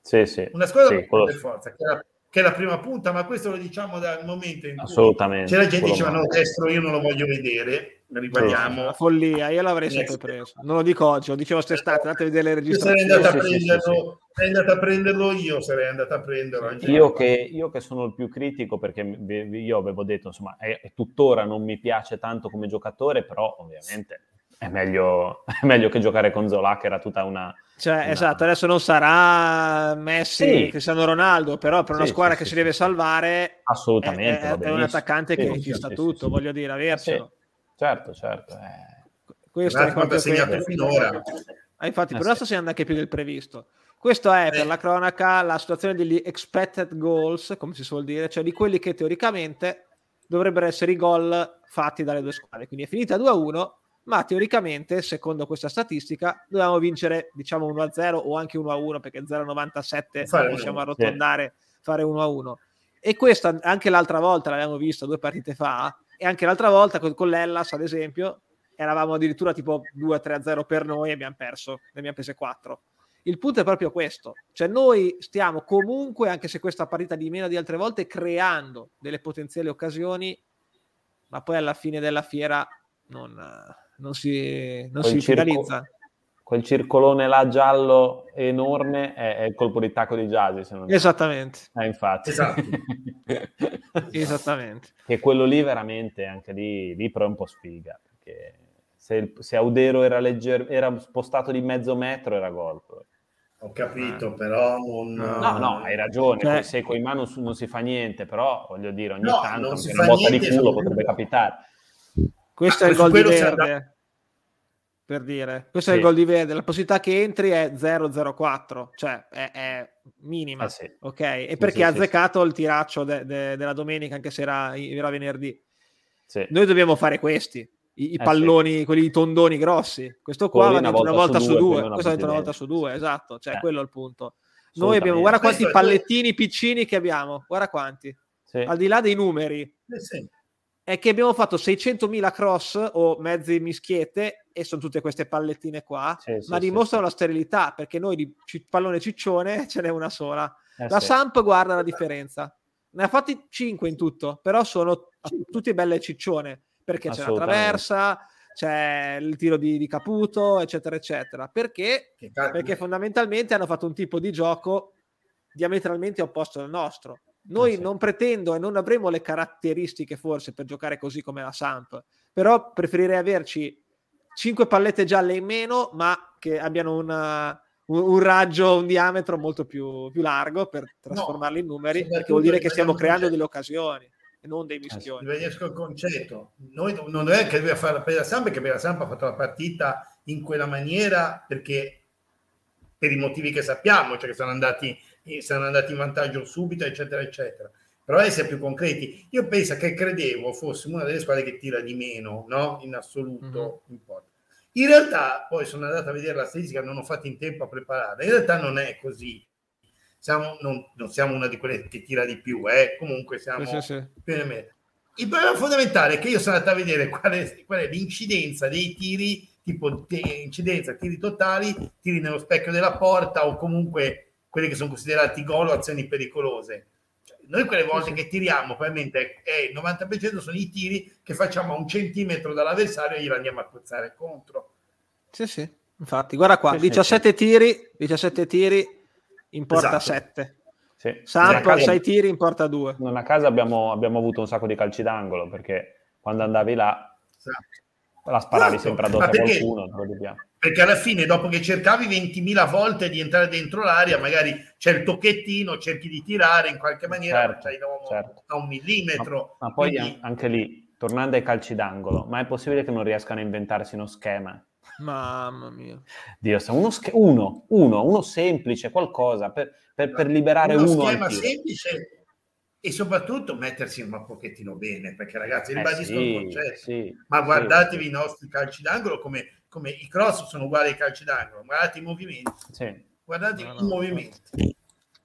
Sì, sì. Una squadra sì, per forza, che è, la, che è, la, prima punta, ma questo lo diciamo dal momento in cui c'è la gente che dice ma no, destro io non lo voglio vedere riguardiamo. La follia, io l'avrei sempre preso. Non lo dico oggi, lo dicevo quest'estate, andate a vedere le registrazioni. Sarei andato a prenderlo, sarei andato a prenderlo io, sarei andato a prenderlo. Io che, io che sono il più critico, perché io avevo detto, insomma, è, è tuttora non mi piace tanto come giocatore, però ovviamente è meglio, è meglio che giocare con Zola, che era tutta una... Cioè, una... esatto, adesso non sarà Messi, sì. Cristiano Ronaldo, però per una sì, squadra sì, che si deve salvare, assolutamente, è, è, è un attaccante che ci sta tutto, voglio dire, avercelo. Certo, certo. Eh. Questo è quanto ha segnato finora. Ah, infatti, eh, per ora sta segnando anche più del previsto. Questo è, per eh. la cronaca, la situazione degli expected goals, come si suol dire, cioè di quelli che teoricamente dovrebbero essere i gol fatti dalle due squadre. Quindi è finita 2-1, ma teoricamente, secondo questa statistica, dobbiamo vincere, diciamo, 1-0 o anche 1-1, perché 0-97 possiamo arrotondare, sì. fare 1-1. E questa, anche l'altra volta, l'abbiamo visto due partite fa, e anche l'altra volta con, con l'Ellas, ad esempio, eravamo addirittura tipo 2-3-0 per noi e abbiamo perso, ne abbiamo prese 4. Il punto è proprio questo, cioè noi stiamo comunque, anche se questa partita di meno di altre volte, creando delle potenziali occasioni, ma poi alla fine della fiera non, non si, non si finalizza quel circolone là giallo enorme è, è il colpo di tacco di Jazzy. Se non Esattamente. Eh, infatti. Esatto. Esattamente. Che quello lì veramente, anche lì, lì però è un po' sfiga, perché se, se Audero era, legger- era spostato di mezzo metro era gol. Ho capito, eh. però non... No, no, hai ragione, cioè... se con in mano non si fa niente, però voglio dire, ogni no, tanto una botta di culo potrebbe capitare. Questo ah, è il gol di Verde per dire. Questo sì. è il gol di Verde, la possibilità che entri è 0-0-4, cioè è, è minima, eh sì. ok? E perché sì, ha azzeccato il tiraccio de, de, della domenica, anche se era, era venerdì. Noi dobbiamo fare questi, i, i eh palloni, quelli tondoni grossi. Questo qua va dentro una volta su due, questo va dentro una volta su due, esatto, cioè eh. quello è il punto. Noi abbiamo, guarda quanti pallettini piccini che abbiamo, guarda quanti. Al di là dei numeri. Eh è che abbiamo fatto 600.000 cross o mezzi mischiette e sono tutte queste pallettine qua, sì, ma sì, dimostrano sì. la sterilità perché noi di pallone ciccione ce n'è una sola. Eh, la Samp guarda la differenza. Ne ha fatti 5 in tutto, però sono tutti belle ciccione perché c'è la traversa, c'è il tiro di, di Caputo, eccetera, eccetera. Perché? Perché fondamentalmente hanno fatto un tipo di gioco diametralmente opposto al nostro. Noi eh sì. non pretendo e non avremo le caratteristiche forse per giocare così come la Samp, però preferirei averci 5 pallette gialle in meno, ma che abbiano una, un, un, raggio, un diametro molto più, più largo per trasformarli no, in numeri, perché vuol dire che stiamo creando delle occasioni e non dei mischioni. Ribadisco il concetto. Noi non è che deve fare la Samp, perché per la Samp ha fatto la partita in quella maniera perché per i motivi che sappiamo, cioè che sono andati saranno andati in vantaggio subito, eccetera, eccetera. Però essere più concreti. Io penso che credevo fossimo una delle squadre che tira di meno, no? In assoluto. Mm-hmm. In, in realtà, poi sono andato a vedere la statistica, non ho fatto in tempo a preparare. In realtà non è così. Siamo, non, non, siamo una di quelle che tira di più, eh? comunque siamo sì, sì, più o meno. Il problema fondamentale è che io sono andato a vedere qual è, qual è l'incidenza dei tiri, tipo incidenza, tiri totali, tiri nello specchio della porta o comunque quelli che sono considerati gol o azioni pericolose. Cioè, noi quelle volte che tiriamo, probabilmente è, il 90% sono i tiri che facciamo a un centimetro dall'avversario e glielo andiamo a cozzare contro. Sì, sì, infatti, guarda qua, sì, 17 sì. tiri, 17 tiri in porta esatto. 7. Sì. Sampo, 6 tiri in porta 2. Non a casa abbiamo, abbiamo, avuto un sacco di calci d'angolo perché quando andavi là... Esatto la sparavi certo. sempre addosso a qualcuno. Perché alla fine, dopo che cercavi 20.000 volte di entrare dentro l'aria, magari c'è il tocchettino, cerchi di tirare in qualche maniera, certo, da, un, certo. a un millimetro. Ma, ma poi Quindi... anche lì, tornando ai calci d'angolo, ma è possibile che non riescano a inventarsi uno schema? Mamma mia. Dio, uno, sch- uno, uno, uno semplice, qualcosa per, per, per liberare uno. Uno schema semplice e soprattutto mettersi un pochettino bene, perché ragazzi, ribadisco eh sì, il concetto, sì, ma guardatevi sì. i nostri calci d'angolo come, come, i cross sono uguali ai calci d'angolo, guardate i movimenti, guardate no, no, i movimenti.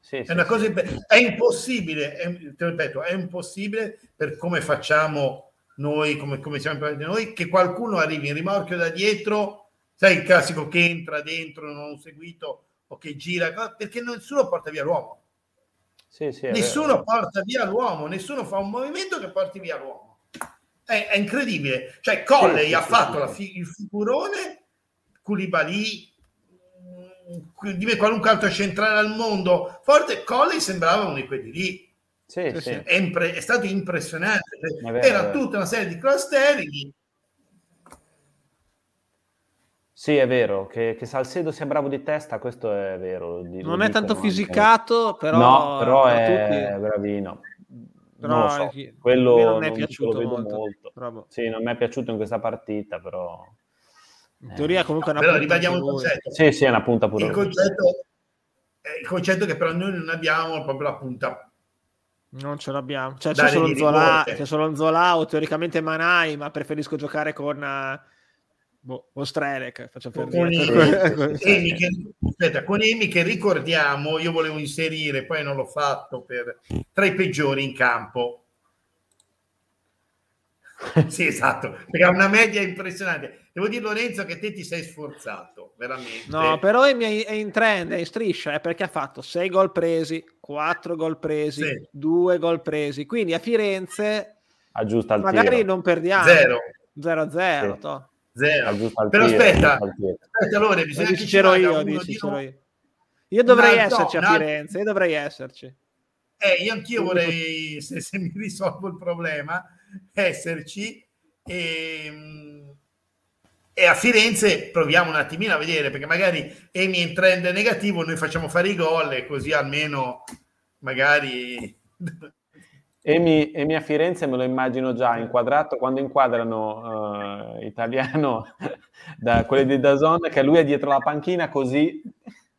è una cosa è impossibile, è, te ripeto, è impossibile per come facciamo noi, come, come siamo noi, che qualcuno arrivi in rimorchio da dietro, sai il classico che entra dentro, non seguito o che gira, perché nessuno porta via l'uomo sì, sì, nessuno porta via l'uomo, nessuno fa un movimento che porti via l'uomo. È, è incredibile. Cioè, Colley sì, ha fatto fi- il figurone, Koulibaly, mm, di qualunque altro centrale al mondo, forte, Colley sembrava uno di quelli lì. Sì, sì. È, impre- è, stato impressionante. Vero, Era tutta una serie di cross sì, è vero, che, che, Salcedo sia bravo di testa, questo è vero. Di, non è tanto fisicato, anche. però... No, però è tutti... bravino. Però non so, quello non è piaciuto molto. molto. Sì, non mi è piaciuto in questa partita, però... In teoria comunque è una però ribadiamo il concetto. Sì, sì, è una punta pure. Il concetto, il concetto che però noi non abbiamo proprio la punta non ce l'abbiamo. Cioè, c'è solo, Zola, c'è solo Zola o teoricamente Manai, ma preferisco giocare con boh, Ostrelec, faccio per con dire. Emi che, aspetta, con Emi che ricordiamo, io volevo inserire, poi non l'ho fatto, per, tra i peggiori in campo. sì, esatto, perché ha una media impressionante. Devo dire Lorenzo che te ti sei sforzato, veramente. No, però Emi è in trend, è in striscia, eh, perché ha fatto 6 gol presi, 4 gol presi, sì. 2 gol presi. Quindi a Firenze Aggiusta magari tiro. non perdiamo. 0. 0-0. Zero. Però aspetta, aspetta, allora bisogna che c'ero io, dici, io. io. dovrei esserci a Firenze, io dovrei esserci. Eh, io anch'io vorrei, se, se, mi risolvo il problema, esserci e, e, a Firenze proviamo un attimino a vedere, perché magari Emi in trend negativo, noi facciamo fare i gol e così almeno magari Emi, Emi a Firenze me lo immagino già inquadrato quando inquadrano uh, italiano da quelli di Dazon che lui è dietro la panchina così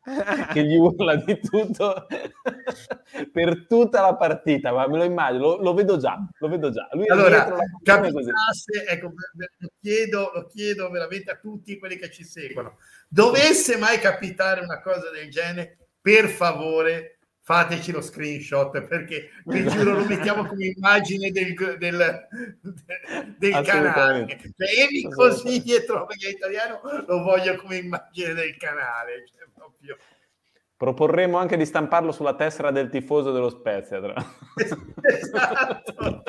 che gli urla di tutto per tutta la partita, ma me lo immagino, lo, lo vedo già, lo vedo già. Lui allora, capitasse, ecco, lo chiedo, lo chiedo veramente a tutti quelli che ci seguono, dovesse mai capitare una cosa del genere, per favore fateci lo screenshot perché vi giuro lo mettiamo come immagine del, del, del canale. Cioè, eri così dietro perché italiano lo voglio come immagine del canale cioè, proprio... proporremo anche di stamparlo sulla tessera del tifoso dello Spezia tra... esatto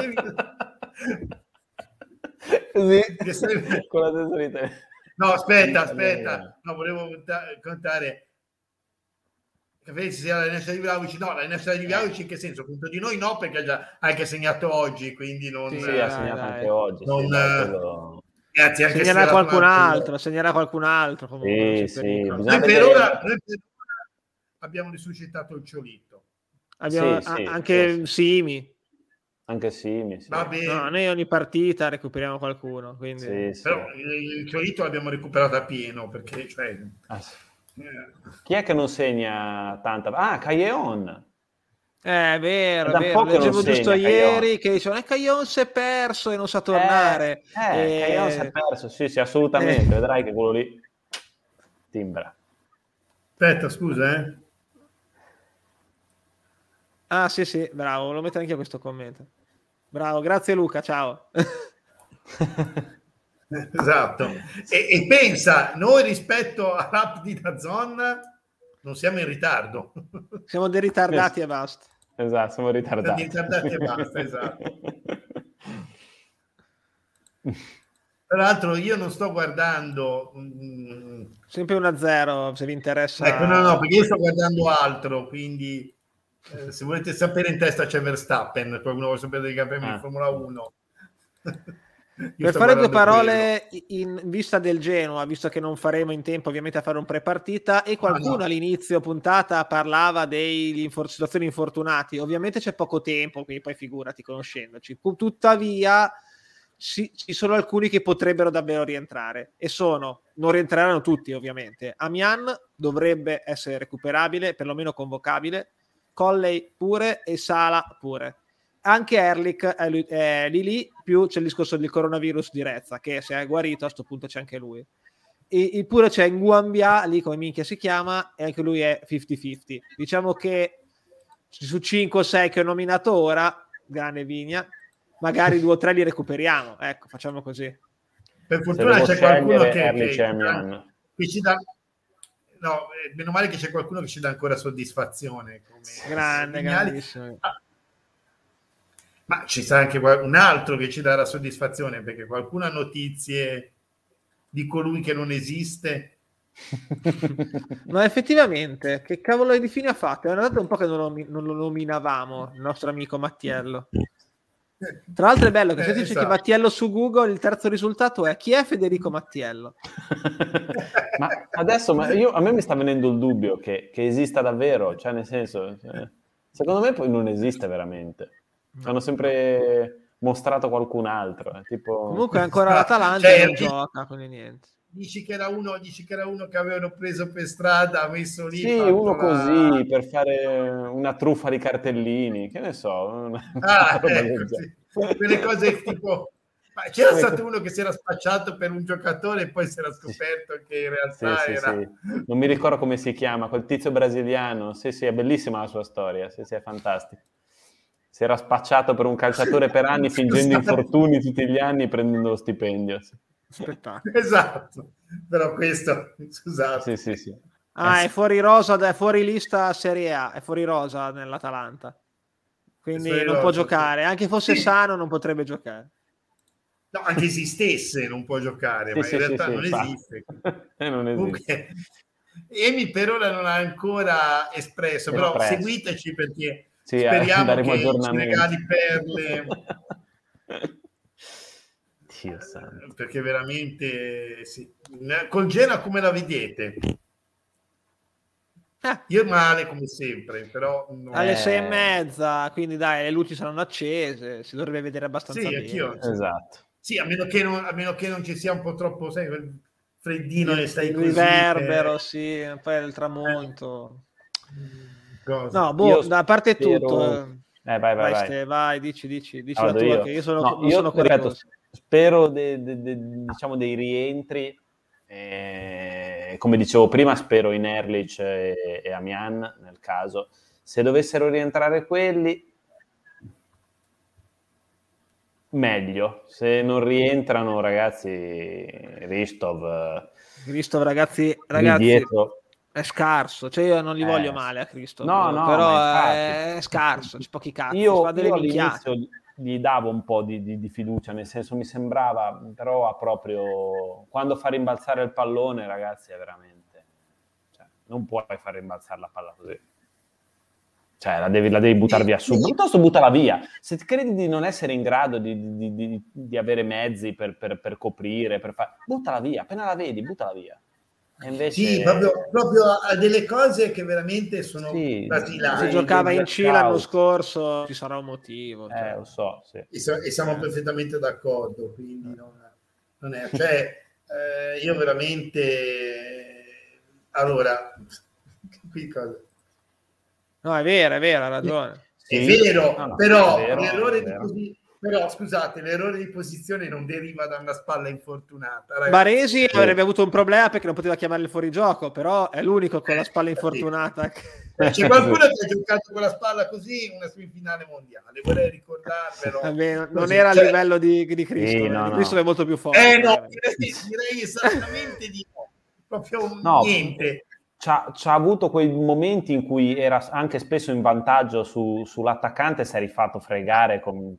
così con la tessera no aspetta aspetta. no volevo contare Vedi se la rinascita di Vlaovic no, la rinascita di Vlaovic in che senso? Contro di noi no perché ha già anche segnato oggi quindi non... Sì, sì ha segnato dai. anche oggi non, sì, quello... Grazie, anche segnerà qualcun altro, segnerà qualcun altro comunque, sì, sì, noi, per ora, noi per ora abbiamo risuscitato il Ciolito. Abbiamo sì, a- anche Simi. Anche Simi sì. Va bene. No, noi ogni partita recuperiamo qualcuno quindi... però il Ciolito l'abbiamo recuperato a pieno perché cioè... Ah, chi è che non segna tanta? Ah, Caglion. Eh, è vero, è vero. leggevo giusto segna, ieri che dicevano eh, Caglion si è perso e non sa tornare. Eh, eh, e... Caglion si è perso, sì, sì, assolutamente. Eh. Vedrai che quello lì timbra. Aspetta, scusa, eh. Ah, sì, sì, bravo, lo metto anche a questo commento. Bravo, grazie Luca, ciao. Esatto. E, e, pensa, noi rispetto all'app di Dazon non siamo in ritardo. Siamo dei ritardati e basta. Esatto, siamo ritardati. Ritardati e basta, esatto. Tra l'altro io non sto guardando... Mm, Sempre 1-0 se vi interessa. Ecco, no, no, perché io sto guardando altro, quindi eh, se volete sapere in testa c'è Verstappen, qualcuno vuole sapere dei campioni ah. di Formula 1. Per fare due parole in vista del Genoa, visto che non faremo in tempo ovviamente a fare un pre-partita e qualcuno ah, no. all'inizio puntata parlava delle situazioni infortunati, ovviamente c'è poco tempo, quindi poi figurati conoscendoci. Tuttavia ci sono alcuni che potrebbero davvero rientrare e sono, non rientreranno tutti ovviamente. Amian dovrebbe essere recuperabile, perlomeno convocabile, Colley pure e Sala pure anche Erlich è, lui, è lì lì, più c'è il discorso del coronavirus di Rezza, che se è guarito a questo punto c'è anche lui. E, eppure c'è Nguambia, lì come minchia si chiama, e anche lui è 50-50. Diciamo che su 5 o 6 che ho nominato ora, grande Vigna, magari due o tre li recuperiamo. Ecco, facciamo così. Per fortuna c'è qualcuno che, che, che, ci dà... No, eh, meno male che c'è qualcuno che ci dà ancora soddisfazione. Come grande, grandissimo. Ah, ma ci sarà anche un altro che ci darà soddisfazione perché qualcuno ha notizie di colui che non esiste. Ma effettivamente, che cavolo di fine ha fatto? È andato un po' che non lo, non lo nominavamo, il nostro amico Mattiello. Tra l'altro è bello che se tu eh, esatto. Mattiello su Google, il terzo risultato è chi è Federico Mattiello? ma adesso ma io, a me mi sta venendo il dubbio che, che esista davvero, cioè nel senso, cioè, secondo me poi non esiste veramente. Hanno sempre mostrato qualcun altro. Eh, tipo... Comunque ancora l'Atalanta cioè, non gioca, quindi niente. Dici che, era uno, dici che era uno che avevano preso per strada, messo lì. Sì, uno la... così per fare una truffa di cartellini, che ne so. Una... Ah, ecco, sì. quelle cose tipo. Ma c'era ecco. stato uno che si era spacciato per un giocatore e poi si era scoperto che in realtà sì, era. Sì, non mi ricordo come si chiama, quel tizio brasiliano. Sì, sì, è bellissima la sua storia. Sì, sì, è fantastica si era spacciato per un calciatore per anni fingendo infortuni tutti gli anni prendendo lo stipendio. Spettacolo. Esatto, però questo, scusate. Sì, sì, sì. Ah, è fuori rosa, è fuori lista Serie A, è fuori rosa nell'Atalanta. Quindi non rosa, può giocare, sì. anche fosse sì. sano non potrebbe giocare. No, anche esistesse non può giocare, sì, ma in realtà non esiste. non esiste. Comunque, Emi per ora non ha ancora espresso, però presto. seguiteci perché sì, eh, Speriamo che ci regali perle. Dio santo. Perché veramente sì. Col Genoa come la vedete? Eh. Io male come sempre, però non... alle sei e mezza, quindi dai, le luci saranno accese, si dovrebbe vedere abbastanza sì, bene. Anch'io, esatto. Sì, a meno, che non, a meno che non ci sia un po' troppo sai, freddino e stai così. Riverbero, per... sì, poi il tramonto. Eh. Cosa? No, boh, da parte spero... tutto. Eh, vai, vai, vai. Ste, vai dici, dici, dici allora, la tua, io. che io sono, no, io sono ripeto, spero de, de, de, diciamo dei rientri. Eh, come dicevo prima, spero in Erlich e, e Amian nel caso. Se dovessero rientrare quelli, meglio. Se non rientrano, ragazzi, Ristov. Ristov, ragazzi, ragazzi. Dietro è scarso, cioè io non li voglio eh, male a Cristo, no, no, però è, scarso, c'è pochi cazzi, io, fa delle io all'inizio gli davo un po' di, di, di, fiducia, nel senso mi sembrava, però ha proprio, quando fa rimbalzare il pallone ragazzi è veramente, cioè, non puoi far rimbalzare la palla così. Cioè, la devi, la devi buttare via su. Piuttosto buttala via. Se credi di non essere in grado di, di, di, di avere mezzi per, per, per coprire, per fare... buttala via. Appena la vedi, buttala via. Invece... Sì, proprio, proprio, a delle cose che veramente sono sì, basilari. Se giocava in C l'anno scorso ci sarà un motivo. Cioè. Eh, lo so, sì. e, so, e, siamo perfettamente d'accordo, quindi non, non è... Cioè, eh, io veramente... Allora, qui cosa? No, è vero, è vero, ha ragione. È vero, no, no, però è vero, l'errore di così però scusate, l'errore di posizione non deriva da una spalla infortunata. Ragazzi. Baresi eh. avrebbe avuto un problema perché non poteva chiamare il fuorigioco, però è l'unico con la spalla infortunata. C'è qualcuno che ha giocato con la spalla così una semifinale mondiale, vorrei ricordarvelo. Vabbè, non era cioè... a livello di, di Cristo, sì, no, Cristo no. è molto più forte. Eh no, direi, direi esattamente di no, proprio no, niente. C'ha, c'ha, avuto quei momenti in cui era anche spesso in vantaggio su, sull'attaccante, si è rifatto fregare con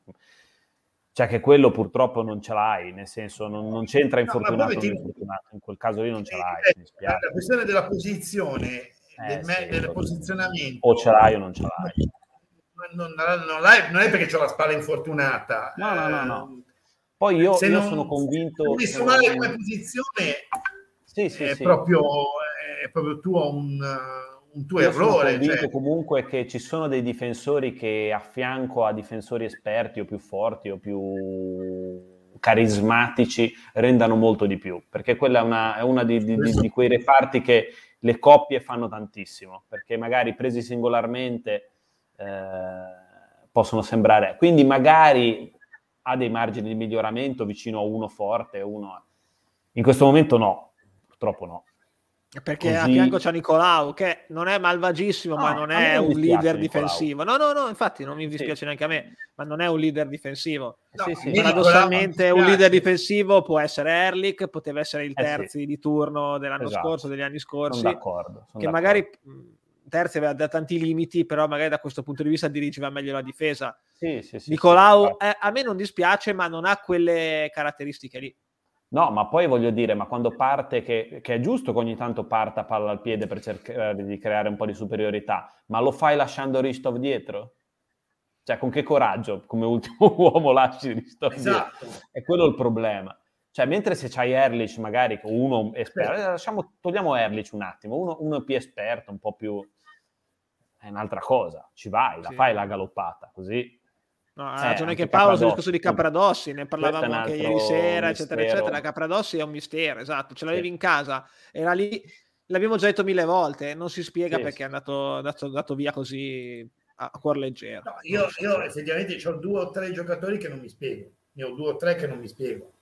cioè che quello purtroppo non ce l'hai, nel senso non, non c'entra infortunato no, infortunato, in quel caso lì non ce l'hai. Eh, la questione della posizione, eh, del, sì, del posizionamento. O ce l'hai o non ce l'hai. Non, non, non, non è perché c'ho la spalla infortunata. No, no, no, no. Poi io, io non, sono convinto... Messo male come posizione sì, sì, è, sì. Proprio, è proprio tuo un, un tuo io errore. Sono cioè... comunque che ci sono dei difensori che a fianco a difensori esperti o più forti o più carismatici rendano molto di più, perché quella è una, è una di, di, di, quei reparti che le coppie fanno tantissimo, perché magari presi singolarmente eh, possono sembrare... Quindi magari ha dei margini di miglioramento vicino a uno forte, uno... In questo momento no, purtroppo no. Perché Così... a fianco c'è Nicolau, che non è malvagissimo, no, ma non è un leader Nicolau. difensivo. No, no, no, infatti non mi dispiace sì. neanche a me, ma non è un leader difensivo. No, sì, sì. Paradossalmente un leader difensivo può essere Erlich, poteva essere il terzi eh sì. di turno dell'anno esatto. scorso, degli anni scorsi, sono d'accordo, sono che d'accordo. magari terzi aveva da tanti limiti, però magari da questo punto di vista dirigeva meglio la difesa. Sì, sì, sì, Nicolau eh, a me non dispiace, ma non ha quelle caratteristiche lì. No, ma poi voglio dire, ma quando parte, che, che, è giusto che ogni tanto parta palla al piede per cercare di creare un po' di superiorità, ma lo fai lasciando Ristov dietro? Cioè, con che coraggio come ultimo uomo lasci Ristov esatto. dietro? È quello il problema. Cioè, mentre se c'hai Erlich, magari uno esperto, sì. lasciamo, togliamo Erlich un attimo, uno, uno, più esperto, un po' più... è un'altra cosa, ci vai, la sì. fai la galoppata, così No, ha eh, ragione che Paolo sul discorso di Capradossi, ne parlavamo anche ieri sera, mistero. eccetera, eccetera. Capradossi è un mistero, esatto, ce l'avevi sì. in casa, era lì, l'abbiamo già detto mille volte, non si spiega sì. perché è andato, andato, andato, via così a, a cuor leggero. No, io, so. io, effettivamente ho due o tre giocatori che non mi spiego, ne ho due o tre che non mi spiego.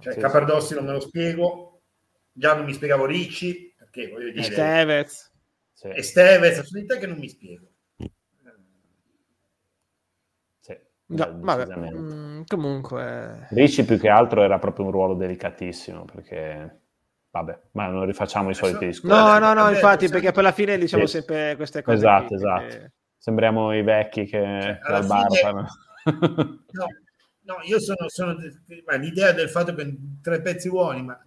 Cioè, sì, Capradossi non me lo spiego, già non mi spiegavo Ricci, perché voglio dire... Stevez. E Stevez, sono di te che non mi spiego. No, vabbè, mm, comunque... Ricci più che altro era proprio un ruolo delicatissimo perché... Vabbè, ma non rifacciamo i soliti discorsi. No, no, no, infatti, perché per la fine diciamo sì. sempre queste cose. Esatto, qui, esatto. Perché... Sembriamo i vecchi che cioè, al bar fine... no, no, io sono, sono l'idea del fatto che tre pezzi buoni, ma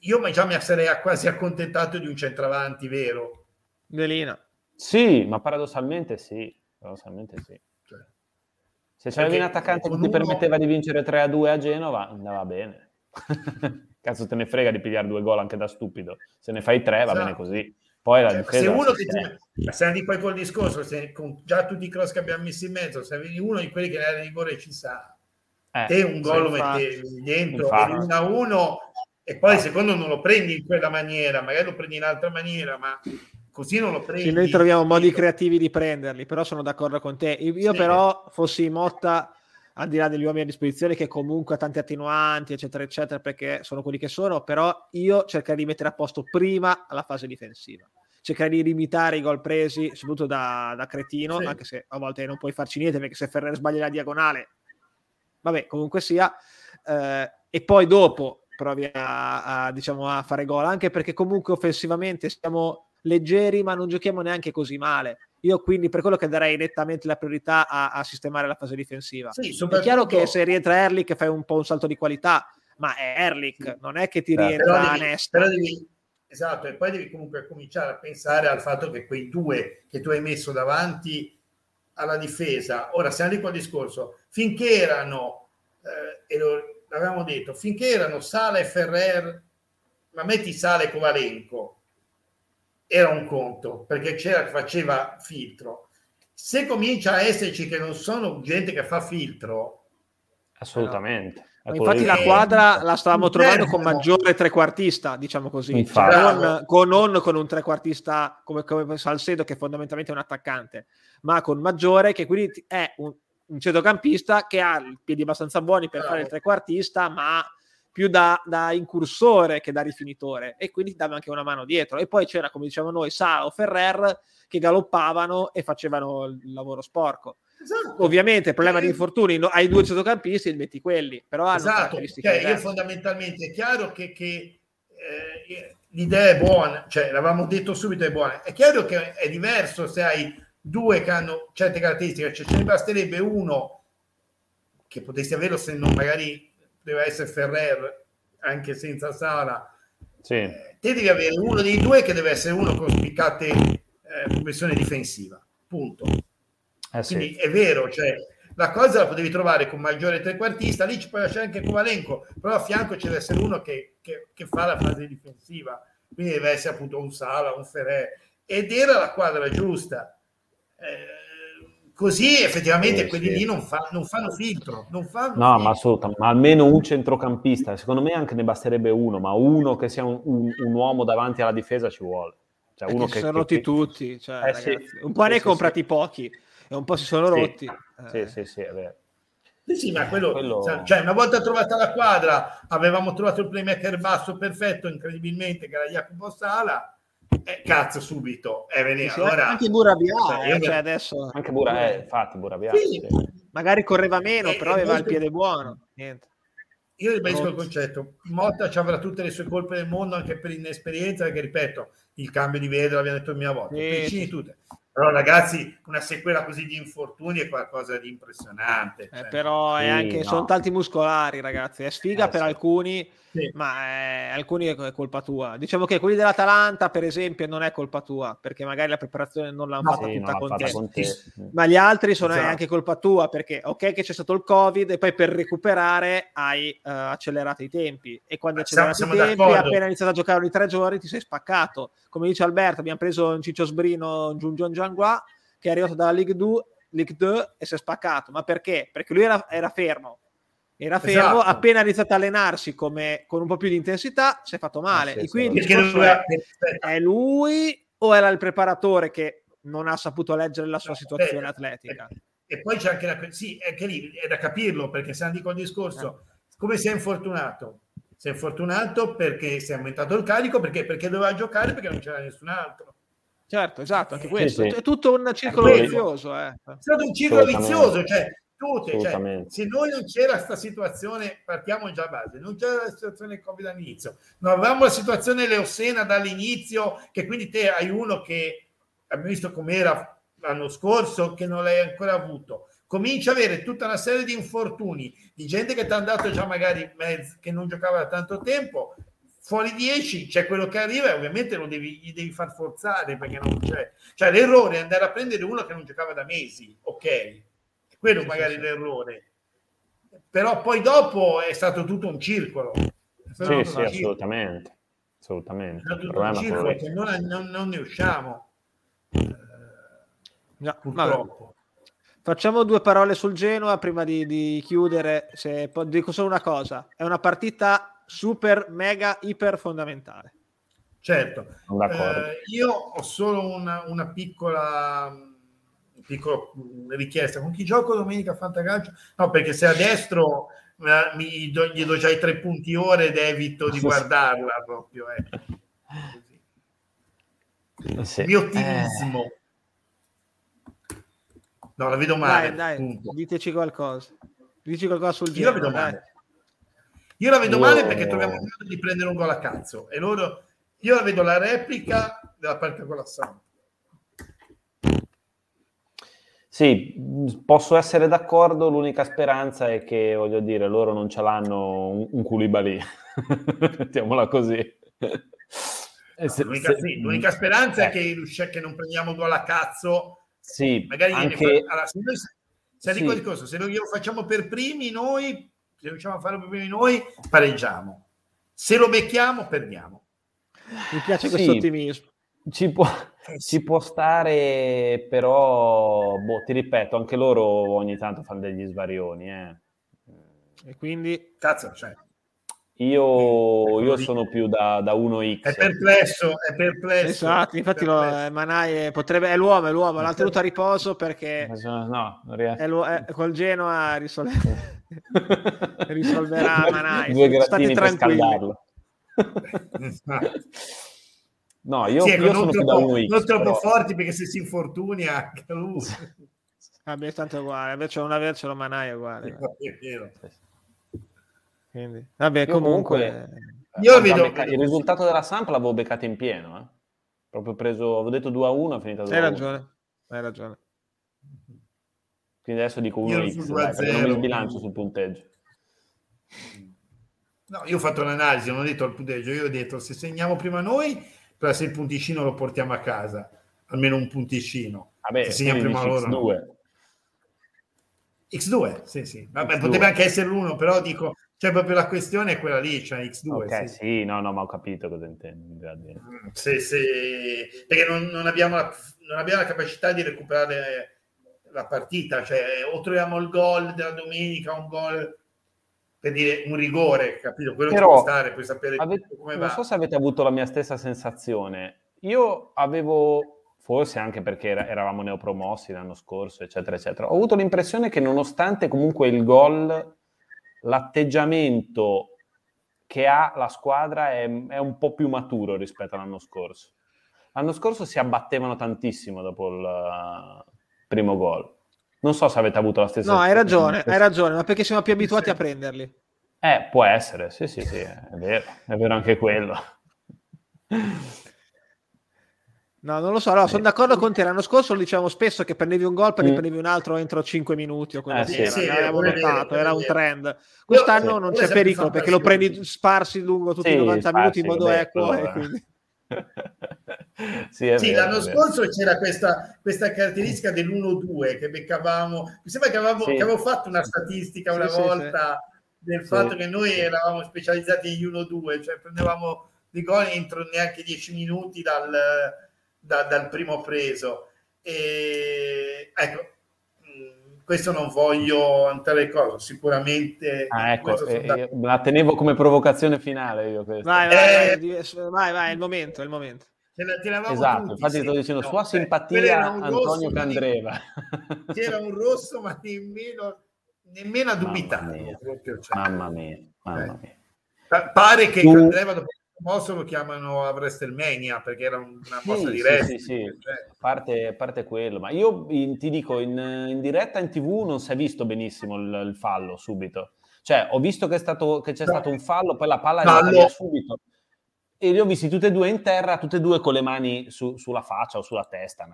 io già mi sarei quasi accontentato di un centravanti vero. Delina. Sì, ma paradossalmente sì, paradossalmente sì. Se c'avevi un attaccante che ti uno... permetteva di vincere 3 a 2 a Genova, andava bene. Cazzo te ne frega di pigliare due gol anche da stupido. Se ne fai tre, va esatto. bene così. Poi la cioè, difesa... Se uno che ti... Se andi poi col discorso, se, con già tutti i cross che abbiamo messo in mezzo, se avevi uno di quelli che nel rigore ci sa, eh, te un gol lo metti dentro, 1 a 1 e poi il secondo non lo prendi in quella maniera, magari lo prendi in altra maniera, ma così non lo prendi. Sì, noi troviamo modi creativi di prenderli, però sono d'accordo con te. Io sì. però fossi Motta, al di là degli uomini a disposizione, che comunque ha tanti attenuanti, eccetera, eccetera, perché sono quelli che sono, però io cercherei di mettere a posto prima la fase difensiva. Cercherei di limitare i gol presi, soprattutto da, da cretino, sì. anche se a volte non puoi farci niente, perché se Ferrer sbaglia la diagonale, vabbè, comunque sia. Eh, e poi dopo provi a, a, diciamo, a fare gol, anche perché comunque offensivamente siamo leggeri, ma non giochiamo neanche così male. Io quindi per quello che darei nettamente la priorità a, a sistemare la fase difensiva. Sì, è chiaro che se rientra Erlich fai un po' un salto di qualità, ma è Erlich, sì. non è che ti rientra devi, Nesta. Devi, esatto, e poi devi comunque cominciare a pensare al fatto che quei due che tu hai messo davanti alla difesa, ora stiamo lì col discorso, finché erano, eh, e lo, l'avevamo detto, finché erano Sala e Ferrer, ma metti Sala e Kovalenko, era un conto perché c'era che faceva filtro. Se comincia a esserci che non sono gente che fa filtro, assolutamente. No. Infatti la quadra la stavamo trovando con maggiore trequartista, diciamo così, cioè, non, con, non con un trequartista come, come Salcedo che fondamentalmente è un attaccante, ma con maggiore che quindi è un, un centrocampista che ha i piedi abbastanza buoni per Bravo. fare il trequartista, ma più da, da, incursore che da rifinitore e quindi dava anche una mano dietro. E poi c'era come diciamo noi Sa o Ferrer che galoppavano e facevano il lavoro sporco. Esatto. ovviamente il problema eh, di infortuni no, hai due centrocampisti li metti quelli però hanno esatto. cioè, io fondamentalmente è chiaro che, che eh, l'idea è buona cioè l'avevamo detto subito è buona. È chiaro che è diverso se hai due che hanno certe caratteristiche cioè ce ne basterebbe uno che potresti averlo se non magari deve essere Ferrer anche senza Sala. Sì. Eh, te devi avere uno dei due che deve essere uno con spiccate eh, professione difensiva. Punto. Eh, Quindi sì. è vero, cioè, la cosa la potevi trovare con maggiore trequartista, lì ci puoi lasciare anche Kovalenko, però a fianco c'è deve essere uno che, che, che, fa la fase difensiva, quindi deve essere appunto un Sala, un Ferré, ed era la quadra giusta. Eh, così effettivamente sì, quelli sì. lì non, fa, non, fanno filtro. Non fanno no, filtro. ma assolutamente, ma almeno un centrocampista, secondo me anche ne basterebbe uno, ma uno che sia un, un, un uomo davanti alla difesa ci vuole. Cioè, uno che, si sono rotti che... tutti, cioè, eh, sì. un po' ne hai comprati pochi e un po' si sono rotti. Sì, eh. sì, sì, è vero. Sì, sì, ma quello, quello... Cioè, una volta trovata la quadra, avevamo trovato il playmaker basso perfetto, incredibilmente, che era Jacopo Sala, eh, cazzo subito. È venuto sì, allora, anche Burabia cioè, eh, cioè adesso anche Bura eh, infatti Burabia sì. magari correva meno però aveva il piede buono niente. Io ribadisco il concetto. Motta ci avrà tutte le sue colpe del mondo anche per inesperienza perché ripeto il cambio di vedere l'abbiamo detto mia volta sì, tutte però ragazzi una sequela così di infortuni è qualcosa di impressionante eh, cioè. però è anche, no. sono tanti muscolari ragazzi è sfiga eh, per sì. alcuni sì. ma è, alcuni è colpa tua diciamo che quelli dell'Atalanta per esempio non è colpa tua perché magari la preparazione non l'hanno no, fatta sì, tutta con, te. con, te. ma gli altri sono esatto. anche colpa tua perché ok che c'è stato il covid e poi per recuperare hai uh, accelerato i tempi e quando hai accelerato i tempi d'accordo. appena iniziato a giocare di tre giorni ti sei spaccato come dice Alberto abbiamo preso un Ciccio Sbrino un Giungion Giangua che è arrivato dalla Ligue 2, Ligue 2 e si è spaccato ma perché? perché lui era, era fermo era fermo, esatto. appena iniziato a allenarsi come, con un po' più di intensità si è fatto male. Ah, sì, quindi lui è, è, lui o era il preparatore che non ha saputo leggere la sua situazione Beh, atletica? E, poi c'è anche la... Sì, anche lì è da capirlo, perché se dico il discorso, eh. come si è infortunato? Si è infortunato perché si è aumentato il carico, perché, perché doveva giocare, perché non c'era nessun altro. Certo, esatto, anche questo. Sì, sì. È tutto un circolo vizioso. Eh. È stato un circolo vizioso, cioè tutte. Cioè, se noi non c'era questa situazione, partiamo già a base, non c'era la situazione Covid all'inizio, non avevamo la situazione Leosena dall'inizio, che quindi te hai uno che abbiamo visto com'era l'anno scorso, che non l'hai ancora avuto. Comincia a avere tutta una serie di infortuni, di gente che ti ha andato già magari mezzo, che non giocava da tanto tempo, fuori 10 c'è quello che arriva e ovviamente lo devi, gli devi far forzare perché non c'è. Cioè l'errore è andare a prendere uno che non giocava da mesi, ok, quello sì, magari sì, l'errore. Però poi dopo è stato tutto un circolo. Sì, sì, assolutamente. Assolutamente. È stato un circolo che non, non, non, ne usciamo. Eh, no, purtroppo. Facciamo due parole sul Genoa prima di, di chiudere. Se, dico solo una cosa: è una partita super, mega, iper fondamentale. Certo, eh, io ho solo una, una piccola piccola richiesta, con chi gioco domenica a Fantacalcio? No, perché se a destro eh, mi do, gli do già i tre punti ore ed evito di guardarla proprio. Eh. Sì. Mio ottimismo. Eh. No, la vedo male. Dai, dai, diteci qualcosa. Dici qualcosa sul giro. Io la vedo male. Io la vedo io... male perché troviamo il modo di prendere un gol a cazzo. E loro, io la vedo la replica della partita con la Samp. Sì, posso essere d'accordo, l'unica speranza è che, voglio dire, loro non ce l'hanno un, un Koulibaly, mettiamola così. No, se, l'unica, se, sì, l'unica, speranza eh. è che, che non prendiamo gol a cazzo. Sì, magari anche... allora, se noi, se sì. discorso, se noi lo facciamo per primi noi, se riusciamo a farlo per primi noi, pareggiamo. Se lo becchiamo, perdiamo. Mi piace questo ottimismo. Ci può, eh ci può stare, però, boh, ti ripeto, anche loro ogni tanto fanno degli svarioni. Eh. E quindi... Cazzo, cioè. Io, io sono più da, da 1x. È perplesso, è perplesso. Esatto, infatti lo, eh, Manai potrebbe, è l'uomo, è l'uomo, l'ha tenuto a riposo perché no, è lo, è, col Genoa risol... risolverà Manai. Due State tranquilli. No, io, sì, ecco, io sono troppo, da 1x. Non troppo però... forti perché se si infortuni anche lui. Vabbè, tanto è uguale, invece non avercelo Manai è uguale. È vero. Quindi, vabbè, io comunque... comunque io vedo... Becca... Il risultato della Samp l'avevo beccato in pieno, eh? Proprio preso, avevo detto 2 a 1, è finita 2 Hai ragione, hai ragione. Quindi adesso dico 1x, dai, non mi sbilancio sul punteggio. No, io ho fatto l'analisi, non ho detto il punteggio, io ho detto se segniamo prima noi però se il punticino lo portiamo a casa, almeno un punticino. Vabbè, se segniamo prima loro. No. X2, sì, sì. Vabbè, X2. potrebbe anche essere l'uno, però dico, cioè proprio la questione è quella lì, cioè X2. Ok, sì, sì no, no, ma ho capito cosa intendi. Mm, sì, sì, perché non, non, abbiamo la, non abbiamo la capacità di recuperare la partita, cioè o troviamo il gol della domenica, un gol per dire un rigore, capito? Quello Però, può stare, puoi sapere avete, come va. Non so se avete avuto la mia stessa sensazione. Io avevo, forse anche perché eravamo neopromossi l'anno scorso, eccetera, eccetera, ho avuto l'impressione che nonostante comunque il gol, l'atteggiamento che ha la squadra è, è un po' più maturo rispetto all'anno scorso. L'anno scorso si abbattevano tantissimo dopo il uh, primo gol. Non so se avete avuto la stessa... No, hai ragione, hai ragione, ma perché siamo più abituati sì. a prenderli. Eh, può essere, sì, sì, sì, è vero, è vero anche quello. No, non lo so, no, sono d'accordo con te. L'anno scorso lo dicevamo spesso che prendevi un gol, poi mm. prendevi un altro entro 5 minuti o quello eh, sì, era. Sì, notato, era un trend. Quest'anno sì, non c'è pericolo perché lo prendi sparsi lungo tutti i 90 minuti in modo equo. E quindi... sì, sì l'anno scorso c'era questa, questa caratteristica dell'1-2 che beccavamo. Mi sembra che avevamo, che avevo fatto una statistica una volta del fatto che noi eravamo specializzati in 1-2, cioè prendevamo dei gol entro neanche 10 minuti dal, da, dal primo preso. E, ecco, mm, questo non voglio entrare cosa, sicuramente. Ah, ecco, eh, eh, la tenevo come provocazione finale io questa. Vai, vai, eh, vai, vai, è il momento, è il momento. Te la, te esatto, tutti, infatti sì. sto dicendo no, sua simpatia Antonio Candreva. C'era un rosso, ma nemmeno, nemmeno a dubitare. Mamma mia, mamma mia. Eh. Pare che tu... Candreva dopo mosso lo chiamano a WrestleMania perché era una mossa sì, di wrestling. Sì, sì, sì. Cioè. Parte, parte, quello, ma io in, ti dico, in, in, diretta in tv non si è visto benissimo il, il fallo subito. Cioè, ho visto che, stato, che c'è no. stato un fallo, poi la palla è andata via subito. E li ho visti tutti e due in terra, tutte e due con le mani su, sulla faccia o sulla testa.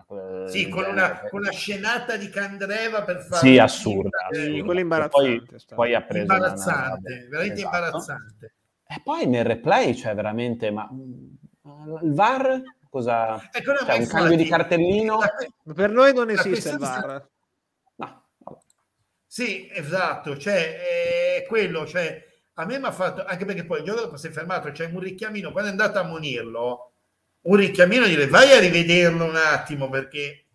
Sì, con una, con una, scenata di Candreva per fare... Sì, assurda. Sì, quello imbarazzante. Poi, poi, ha preso imbarazzante, una, veramente esatto. imbarazzante. E poi nel replay, cioè veramente, ma il VAR cosa... Ecco, cioè, un cambio di cartellino? Per noi non esiste il VAR. No. Sì, esatto, cioè è quello, cioè a me mi ha fatto, anche perché poi il giorno dopo si è fermato, c'è cioè un richiamino, quando è andato a munirlo, un richiamino dire vai a rivederlo un attimo perché...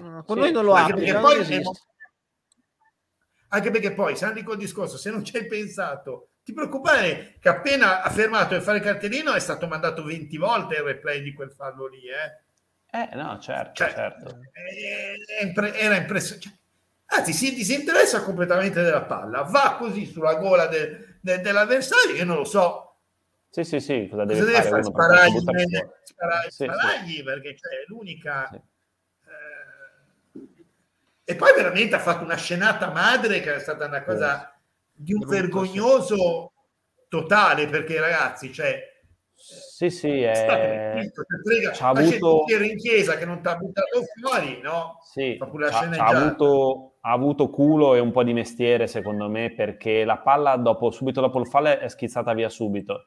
No, con sì. noi non lo anche perché, poi, anche perché poi, se andiamo col discorso, se non ci hai pensato ti preoccupare che appena ha fermato di fare il cartellino è stato mandato 20 volte il replay di quel fallo lì. Eh, eh no, certo, cioè, certo. era impressionante. Cioè, anzi, si disinteressa completamente della palla, va così sulla gola de, de, dell'avversario, io non lo so. Sì, sì, sì, cosa deve, cosa deve fare? Sparargli, sparargli, sì, sì. perché cioè, è l'unica... Sì. Eh, e poi veramente ha fatto una scenata madre che è stata una cosa di un vergognoso totale perché ragazzi cioè sì sì è... c'ha avuto in chiesa che non ti ha buttato fuori no? sì, c'ha, c'ha avuto, ha avuto culo e un po' di mestiere secondo me perché la palla dopo subito dopo il fallo è schizzata via subito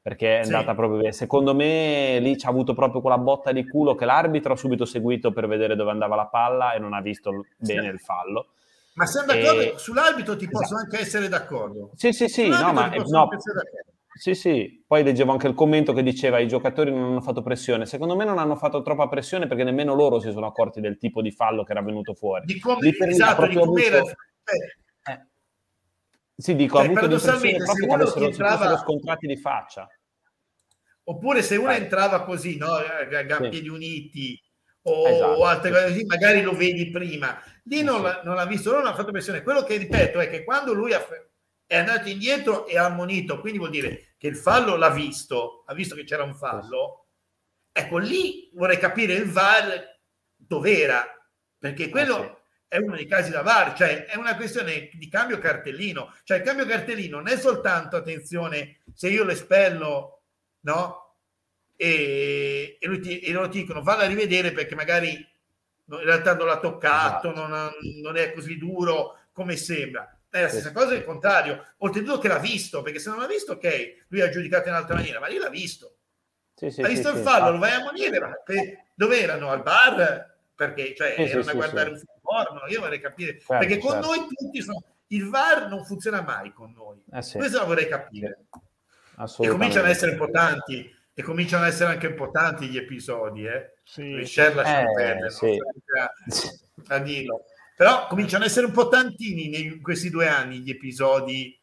perché è andata sì. proprio via secondo me lì c'ha avuto proprio quella botta di culo che l'arbitro ha subito seguito per vedere dove andava la palla e non ha visto bene sì. il fallo ma siamo d'accordo e... sull'arbitro ti posso esatto. anche essere d'accordo. Sì, sì, sì, no, ma no, sì, sì, poi leggevo anche il commento che diceva i giocatori non hanno fatto pressione. Secondo me non hanno fatto troppa pressione perché nemmeno loro si sono accorti del tipo di fallo che era venuto fuori. Di come, esatto, di come era... Avuto... Eh. Sì, dico, cioè, ha avuto l'impressione proprio che avessero, entrava... scontrati di faccia. Oppure se uno Vai. entrava così, no, a gambi sì. uniti, o, esatto. altre cose così, magari lo vedi prima. Lì non, l'ha, non l'ha visto, non ha fatto pressione. Quello che ripeto è che quando lui è andato indietro e ha ammonito, quindi vuol dire che il fallo l'ha visto, ha visto che c'era un fallo. Ecco, lì vorrei capire il VAR dov'era, perché quello ah, è uno dei casi da VAR, cioè è una questione di cambio cartellino. Cioè il cambio cartellino non è soltanto, attenzione, se io l'espello, no? e, e, ti, e loro ti dicono vado a rivedere perché magari in realtà non l'ha toccato, esatto. non, ha, non, è così duro come sembra. È la stessa cosa il contrario, oltretutto che l'ha visto, perché se non l'ha visto, ok, lui ha giudicato in altra maniera, ma lui l'ha visto. Sì, sì, ha visto sì, il fallo, lo vai a monire, dove erano? Al bar? perché cioè, erano a guardare un film porno, io vorrei capire, certo, perché con certo. noi tutti sono... Il VAR non funziona mai con noi, eh, questo lo vorrei capire. E cominciano ad essere importanti, e cominciano ad essere anche importanti gli episodi, eh? Sì. Share lasciano eh, perdere, sì. a dirlo. Però cominciano ad essere un po' tantini in questi due anni gli episodi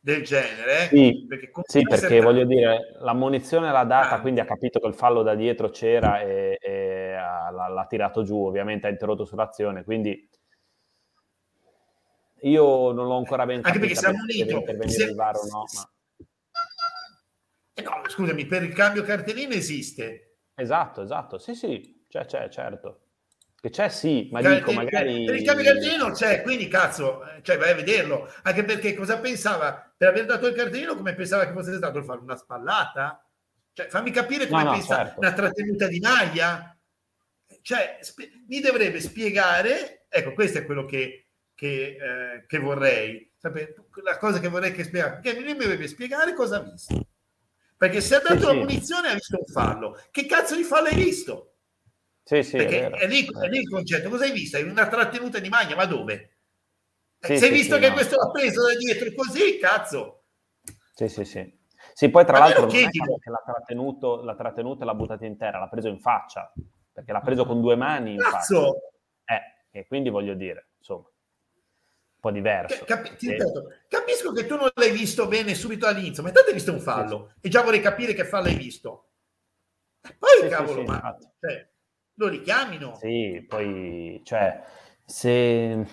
del genere. Sì, perché, sì, perché voglio dire, la munizione l'ha data, ah. quindi ha capito che il fallo da dietro c'era e, e l'ha, l'ha, tirato giù, ovviamente ha interrotto sull'azione, quindi io non l'ho ancora ben capito. Anche perché siamo unito. intervenire se... il VAR o no, ma... eh no, scusami, per il cambio cartellino esiste. Esatto, esatto, sì, sì, c'è, c'è, certo. Che c'è sì, ma dico magari... Per il cambio cartellino c'è, quindi cazzo, cioè vai a vederlo. Anche perché cosa pensava? Per aver dato il cartellino, come pensava che fosse stato fare una spallata? Cioè, fammi capire come no, no, pensa certo. una trattenuta di maglia. Cioè, sp- mi dovrebbe spiegare, ecco, questo è quello che, che, eh, che vorrei sapere, la cosa che vorrei che spieghi, che mi dovrebbe spiegare cosa ha visto. Perché se ha dato sì, la munizione ha visto un fallo. Che cazzo di fallo hai visto? Sì, sì, Perché è, è, lì, è, lì, il concetto. Cosa hai visto? Hai una trattenuta di maglia, ma dove? Sì, se hai visto che no. questo l'ha preso da dietro così, cazzo. Sì, sì, sì. Sì, poi tra ma l'altro è che l'ha trattenuto, l'ha trattenuto e l'ha buttata in terra, l'ha preso in faccia, perché l'ha preso con due mani cazzo! Eh, e quindi voglio dire, insomma, po' diverso. Capi- ripeto, capisco che tu non l'hai visto bene subito all'inizio, ma intanto hai visto un fallo sì, e già vorrei capire che fallo hai visto. Poi, sì, cavolo, sì, ma... Cioè, lo richiamino. Sì, poi, cioè, se...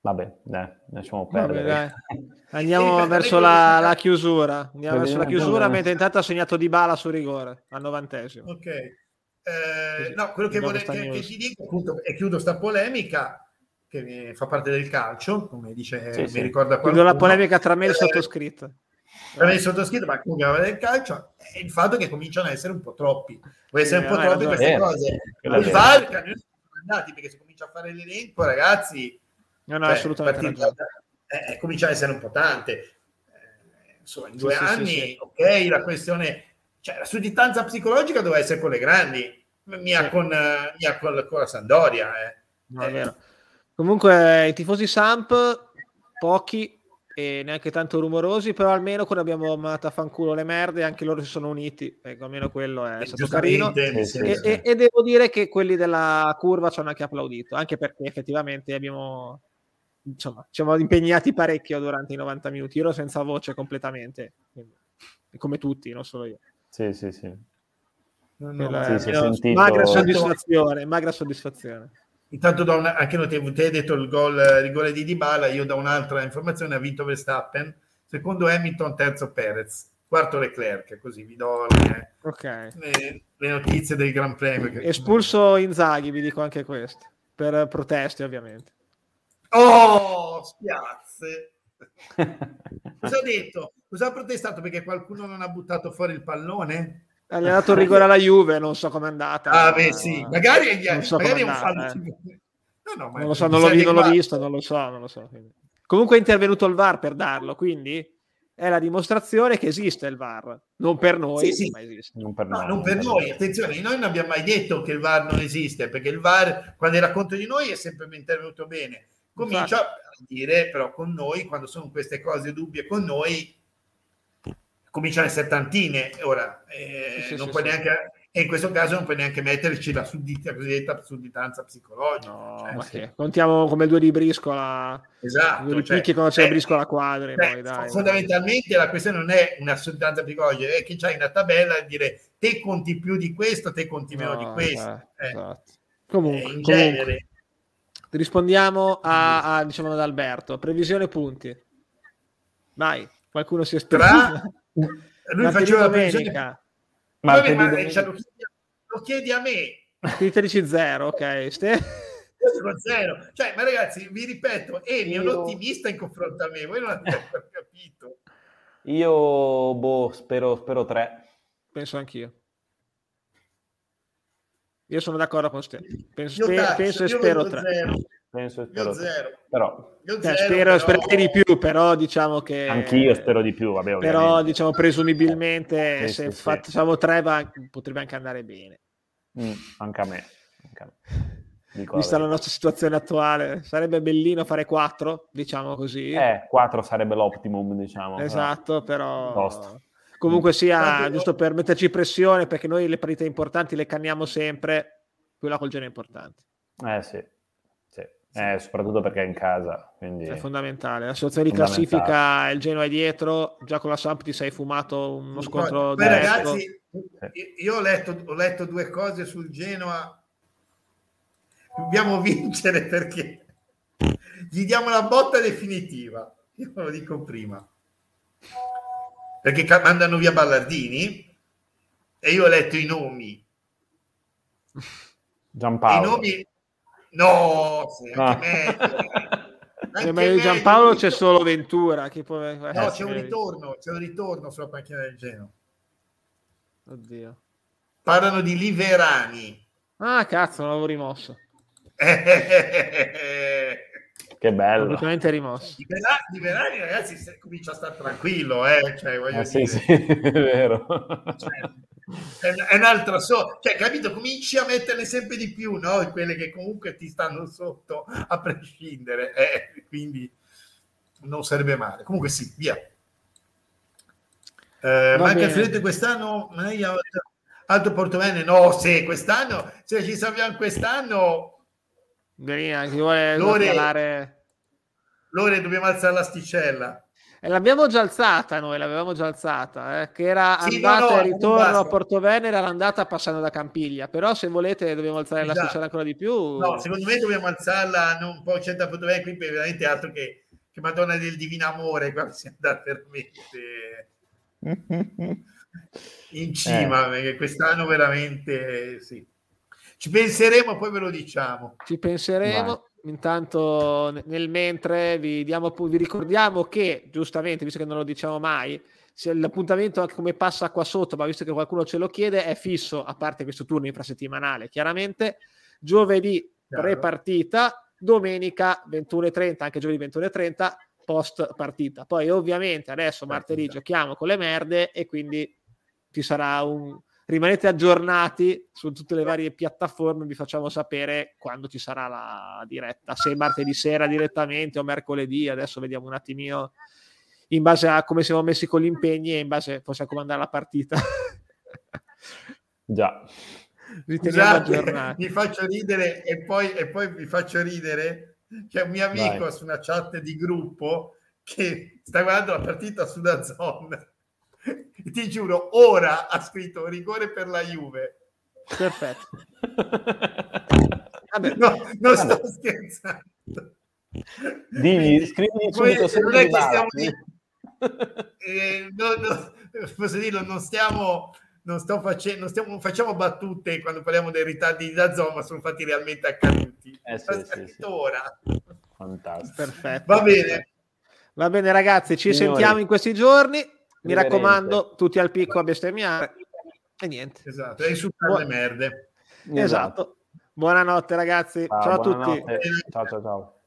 Vabbè, dai, lasciamo perdere. Vabbè, Andiamo sì, verso la, la, chiusura. Andiamo verso la chiusura, mentre intanto ha segnato Di Bala su rigore, al novantesimo. Ok. Eh, no, quello che, vorrei, che, che ti dico, appunto, e chiudo sta polemica, che fa parte del calcio, come dice, sì, mi sì. ricorda qualcuno. la polemica tra me e il eh, sottoscritto per il sottoscritto, ma comunque del calcio, è il fatto che cominciano ad essere un po' troppi. Può essere un po' troppi queste cose. Il VAR, noi siamo andati perché se comincia a fare l'elenco, ragazzi, no, no, cioè, assolutamente partita, eh, eh, comincia ad essere un po' tante. Eh, insomma, in due sì, anni, sì, sì, ok, la questione, cioè la sudditanza psicologica doveva essere con le grandi, mia, con, mia con, con, la Sandoria. Eh. No, eh. Comunque, i tifosi Samp, pochi, e neanche tanto rumorosi, però almeno quando abbiamo mandato a fanculo le merde, anche loro si sono uniti, ecco, almeno quello è stato carino. E, e, e, devo dire che quelli della curva ci hanno anche applaudito, anche perché effettivamente abbiamo, insomma, ci siamo impegnati parecchio durante i 90 minuti, io ero senza voce completamente, quindi, come tutti, non solo io. Sì, sì, sì. No, no, sì, sentito... Magra soddisfazione, magra soddisfazione. Intanto da una, anche te, te hai detto il gol, il rigore di Dybala, io do un'altra informazione, ha vinto Verstappen, secondo Hamilton, terzo Perez, quarto Leclerc, così vi do le, okay. le, le notizie del Gran Premio. Che... Espulso Inzaghi, vi dico anche questo, per proteste ovviamente. Oh, spiazze! Cosa ha detto? Cosa ha protestato? Perché qualcuno non ha buttato fuori il pallone? Gli ha dato il rigore alla Juve, non so com'è andata. Ah, beh, sì, magari, gli, non so magari è un fallo. Eh. No, no, non lo so, non, l'ho, non l'ho, visto, non lo so, non lo so. Comunque è intervenuto il VAR per darlo, quindi è la dimostrazione che esiste il VAR, non per noi, sì, sì. ma esiste. Non per, no, noi, non per noi, attenzione, noi non abbiamo mai detto che il VAR non esiste, perché il VAR, quando era contro di noi, è sempre intervenuto bene. Comincia Infatti. a dire, però, con noi, quando sono queste cose dubbie con noi, cominciano a essere tantine. Ora, eh, sì, non sì, puoi sì. neanche, e in questo caso non puoi neanche metterci la suddita, cosiddetta sudditanza psicologica. No, cioè, Contiamo come due di briscola, esatto, due di cioè, picchi quando c'è eh, briscola quadri. Cioè, noi, dai, fondamentalmente dai. la questione non è una sudditanza psicologica, è che c'hai una tabella e dire te conti più di questo, te conti meno no, di questo. Eh, esatto. Comunque, eh, in comunque. genere. Rispondiamo a, a, diciamo ad Alberto. Previsione punti. Vai, qualcuno si esprime. Lui faceva la domenica. Vabbè, ma cioè, lo, chiedi, lo, chiedi, a me. Qui te dici zero, ok. Ste... zero. Cioè, ma ragazzi, vi ripeto, Emi Io... è un ottimista in confronto a me, voi non avete capito. Io, boh, spero, spero tre. Penso anch'io. Io sono d'accordo con te. Penso, penso e spero tre. Zero. Penso spero zero. Però, eh, zero, spero, però... spero di più, però diciamo che... Anch'io spero di più, vabbè, Però diciamo presumibilmente sì, se sì, facciamo sì. tre va, potrebbe anche andare bene. Mm, anche a me. Vista la nostra situazione attuale, sarebbe bellino fare 4, diciamo così. Eh, 4 sarebbe l'optimum, diciamo. Esatto, però... Tosto. Comunque sia, giusto per metterci pressione, perché noi le partite importanti le canniamo sempre, quella col genere importante. Eh sì, sì. Eh, soprattutto perché è in casa. Quindi... È fondamentale. La situazione di classifica, il Genoa è dietro, già con la Samp ti sei fumato uno scontro Beh, ragazzi, io ho letto, ho letto due cose sul Genoa. Dobbiamo vincere perché gli diamo la botta definitiva. Io ve lo dico prima perché mandano via Ballardini e io ho letto i nomi. Giampaolo. I nomi... No, sì, anche ah. meglio. Anche di Giampaolo c'è solo Ventura. Che può... No, c'è un ritorno, c'è un ritorno sulla panchina del Genoa. Oddio. Parlano di Liverani. Ah, cazzo, non l'avevo rimosso. Che bello. Completamente rimosso. Di Verani, di Verani ragazzi, comincia a stare tranquillo, eh? Cioè, voglio eh, sì, sì, è vero. Cioè, è, è un'altra so, cioè, capito? Cominci a metterle sempre di più, no? Quelle che comunque ti stanno sotto a prescindere, eh? quindi non sarebbe male. Comunque sì, via. Eh, manca Filetto quest'anno, Alto Portovene, no, se quest'anno, se ci salviamo quest'anno, Benina, chi vuole Lore. Lore, dobbiamo alzare l'asticella. E l'abbiamo già alzata noi, l'avevamo già alzata, eh, che era sì, andata no, no, e ritorno a Porto Venere, era l'andata passando da Campiglia, però se volete dobbiamo alzare esatto. l'asticella ancora di più. No, secondo me dobbiamo alzarla non un po' centro a Porto Venere, qui per veramente altro che, che Madonna del Divino Amore, qua si andata veramente in cima, eh. perché quest'anno veramente sì. Ci penseremo, poi ve lo diciamo. Ci penseremo. Vai. Intanto, nel mentre, vi, diamo, vi ricordiamo che, giustamente, visto che non lo diciamo mai, se l'appuntamento anche come passa qua sotto, ma visto che qualcuno ce lo chiede, è fisso, a parte questo turno infrasettimanale, chiaramente, giovedì pre-partita, domenica 21.30, anche giovedì 21.30, post partita. Poi ovviamente adesso martedì giochiamo con le merde e quindi ci sarà un, rimanete aggiornati su tutte le varie piattaforme, vi facciamo sapere quando ci sarà la diretta, se martedì sera direttamente o mercoledì, adesso vediamo un attimino in base a come siamo messi con gli impegni e in base possiamo comandare la partita. Già. Scusate, mi faccio ridere e poi, e poi vi faccio ridere. C'è un mio amico Vai. su una chat di gruppo che sta guardando la partita su Dazon ti giuro, ora ha scritto rigore per la Juve. Perfetto. Vabbè, no, non sto scherzando. Dimmi, scrivi subito se non è che stiamo di... eh, no, no, posso dirlo, non stiamo non sto facendo, non stiamo, facciamo battute quando parliamo dei ritardi da zona, ma sono fatti realmente accaduti. Eh, sì, sì, sì. ora. Fantastico. Perfetto. Va bene. Va bene ragazzi, ci Signori. sentiamo in questi giorni. Mi raccomando, tutti al picco a bestemmiare e niente. Esatto, e insultare Bu- le merde. Esatto. Buonanotte ragazzi. ciao, ciao a tutti. Ciao ciao ciao.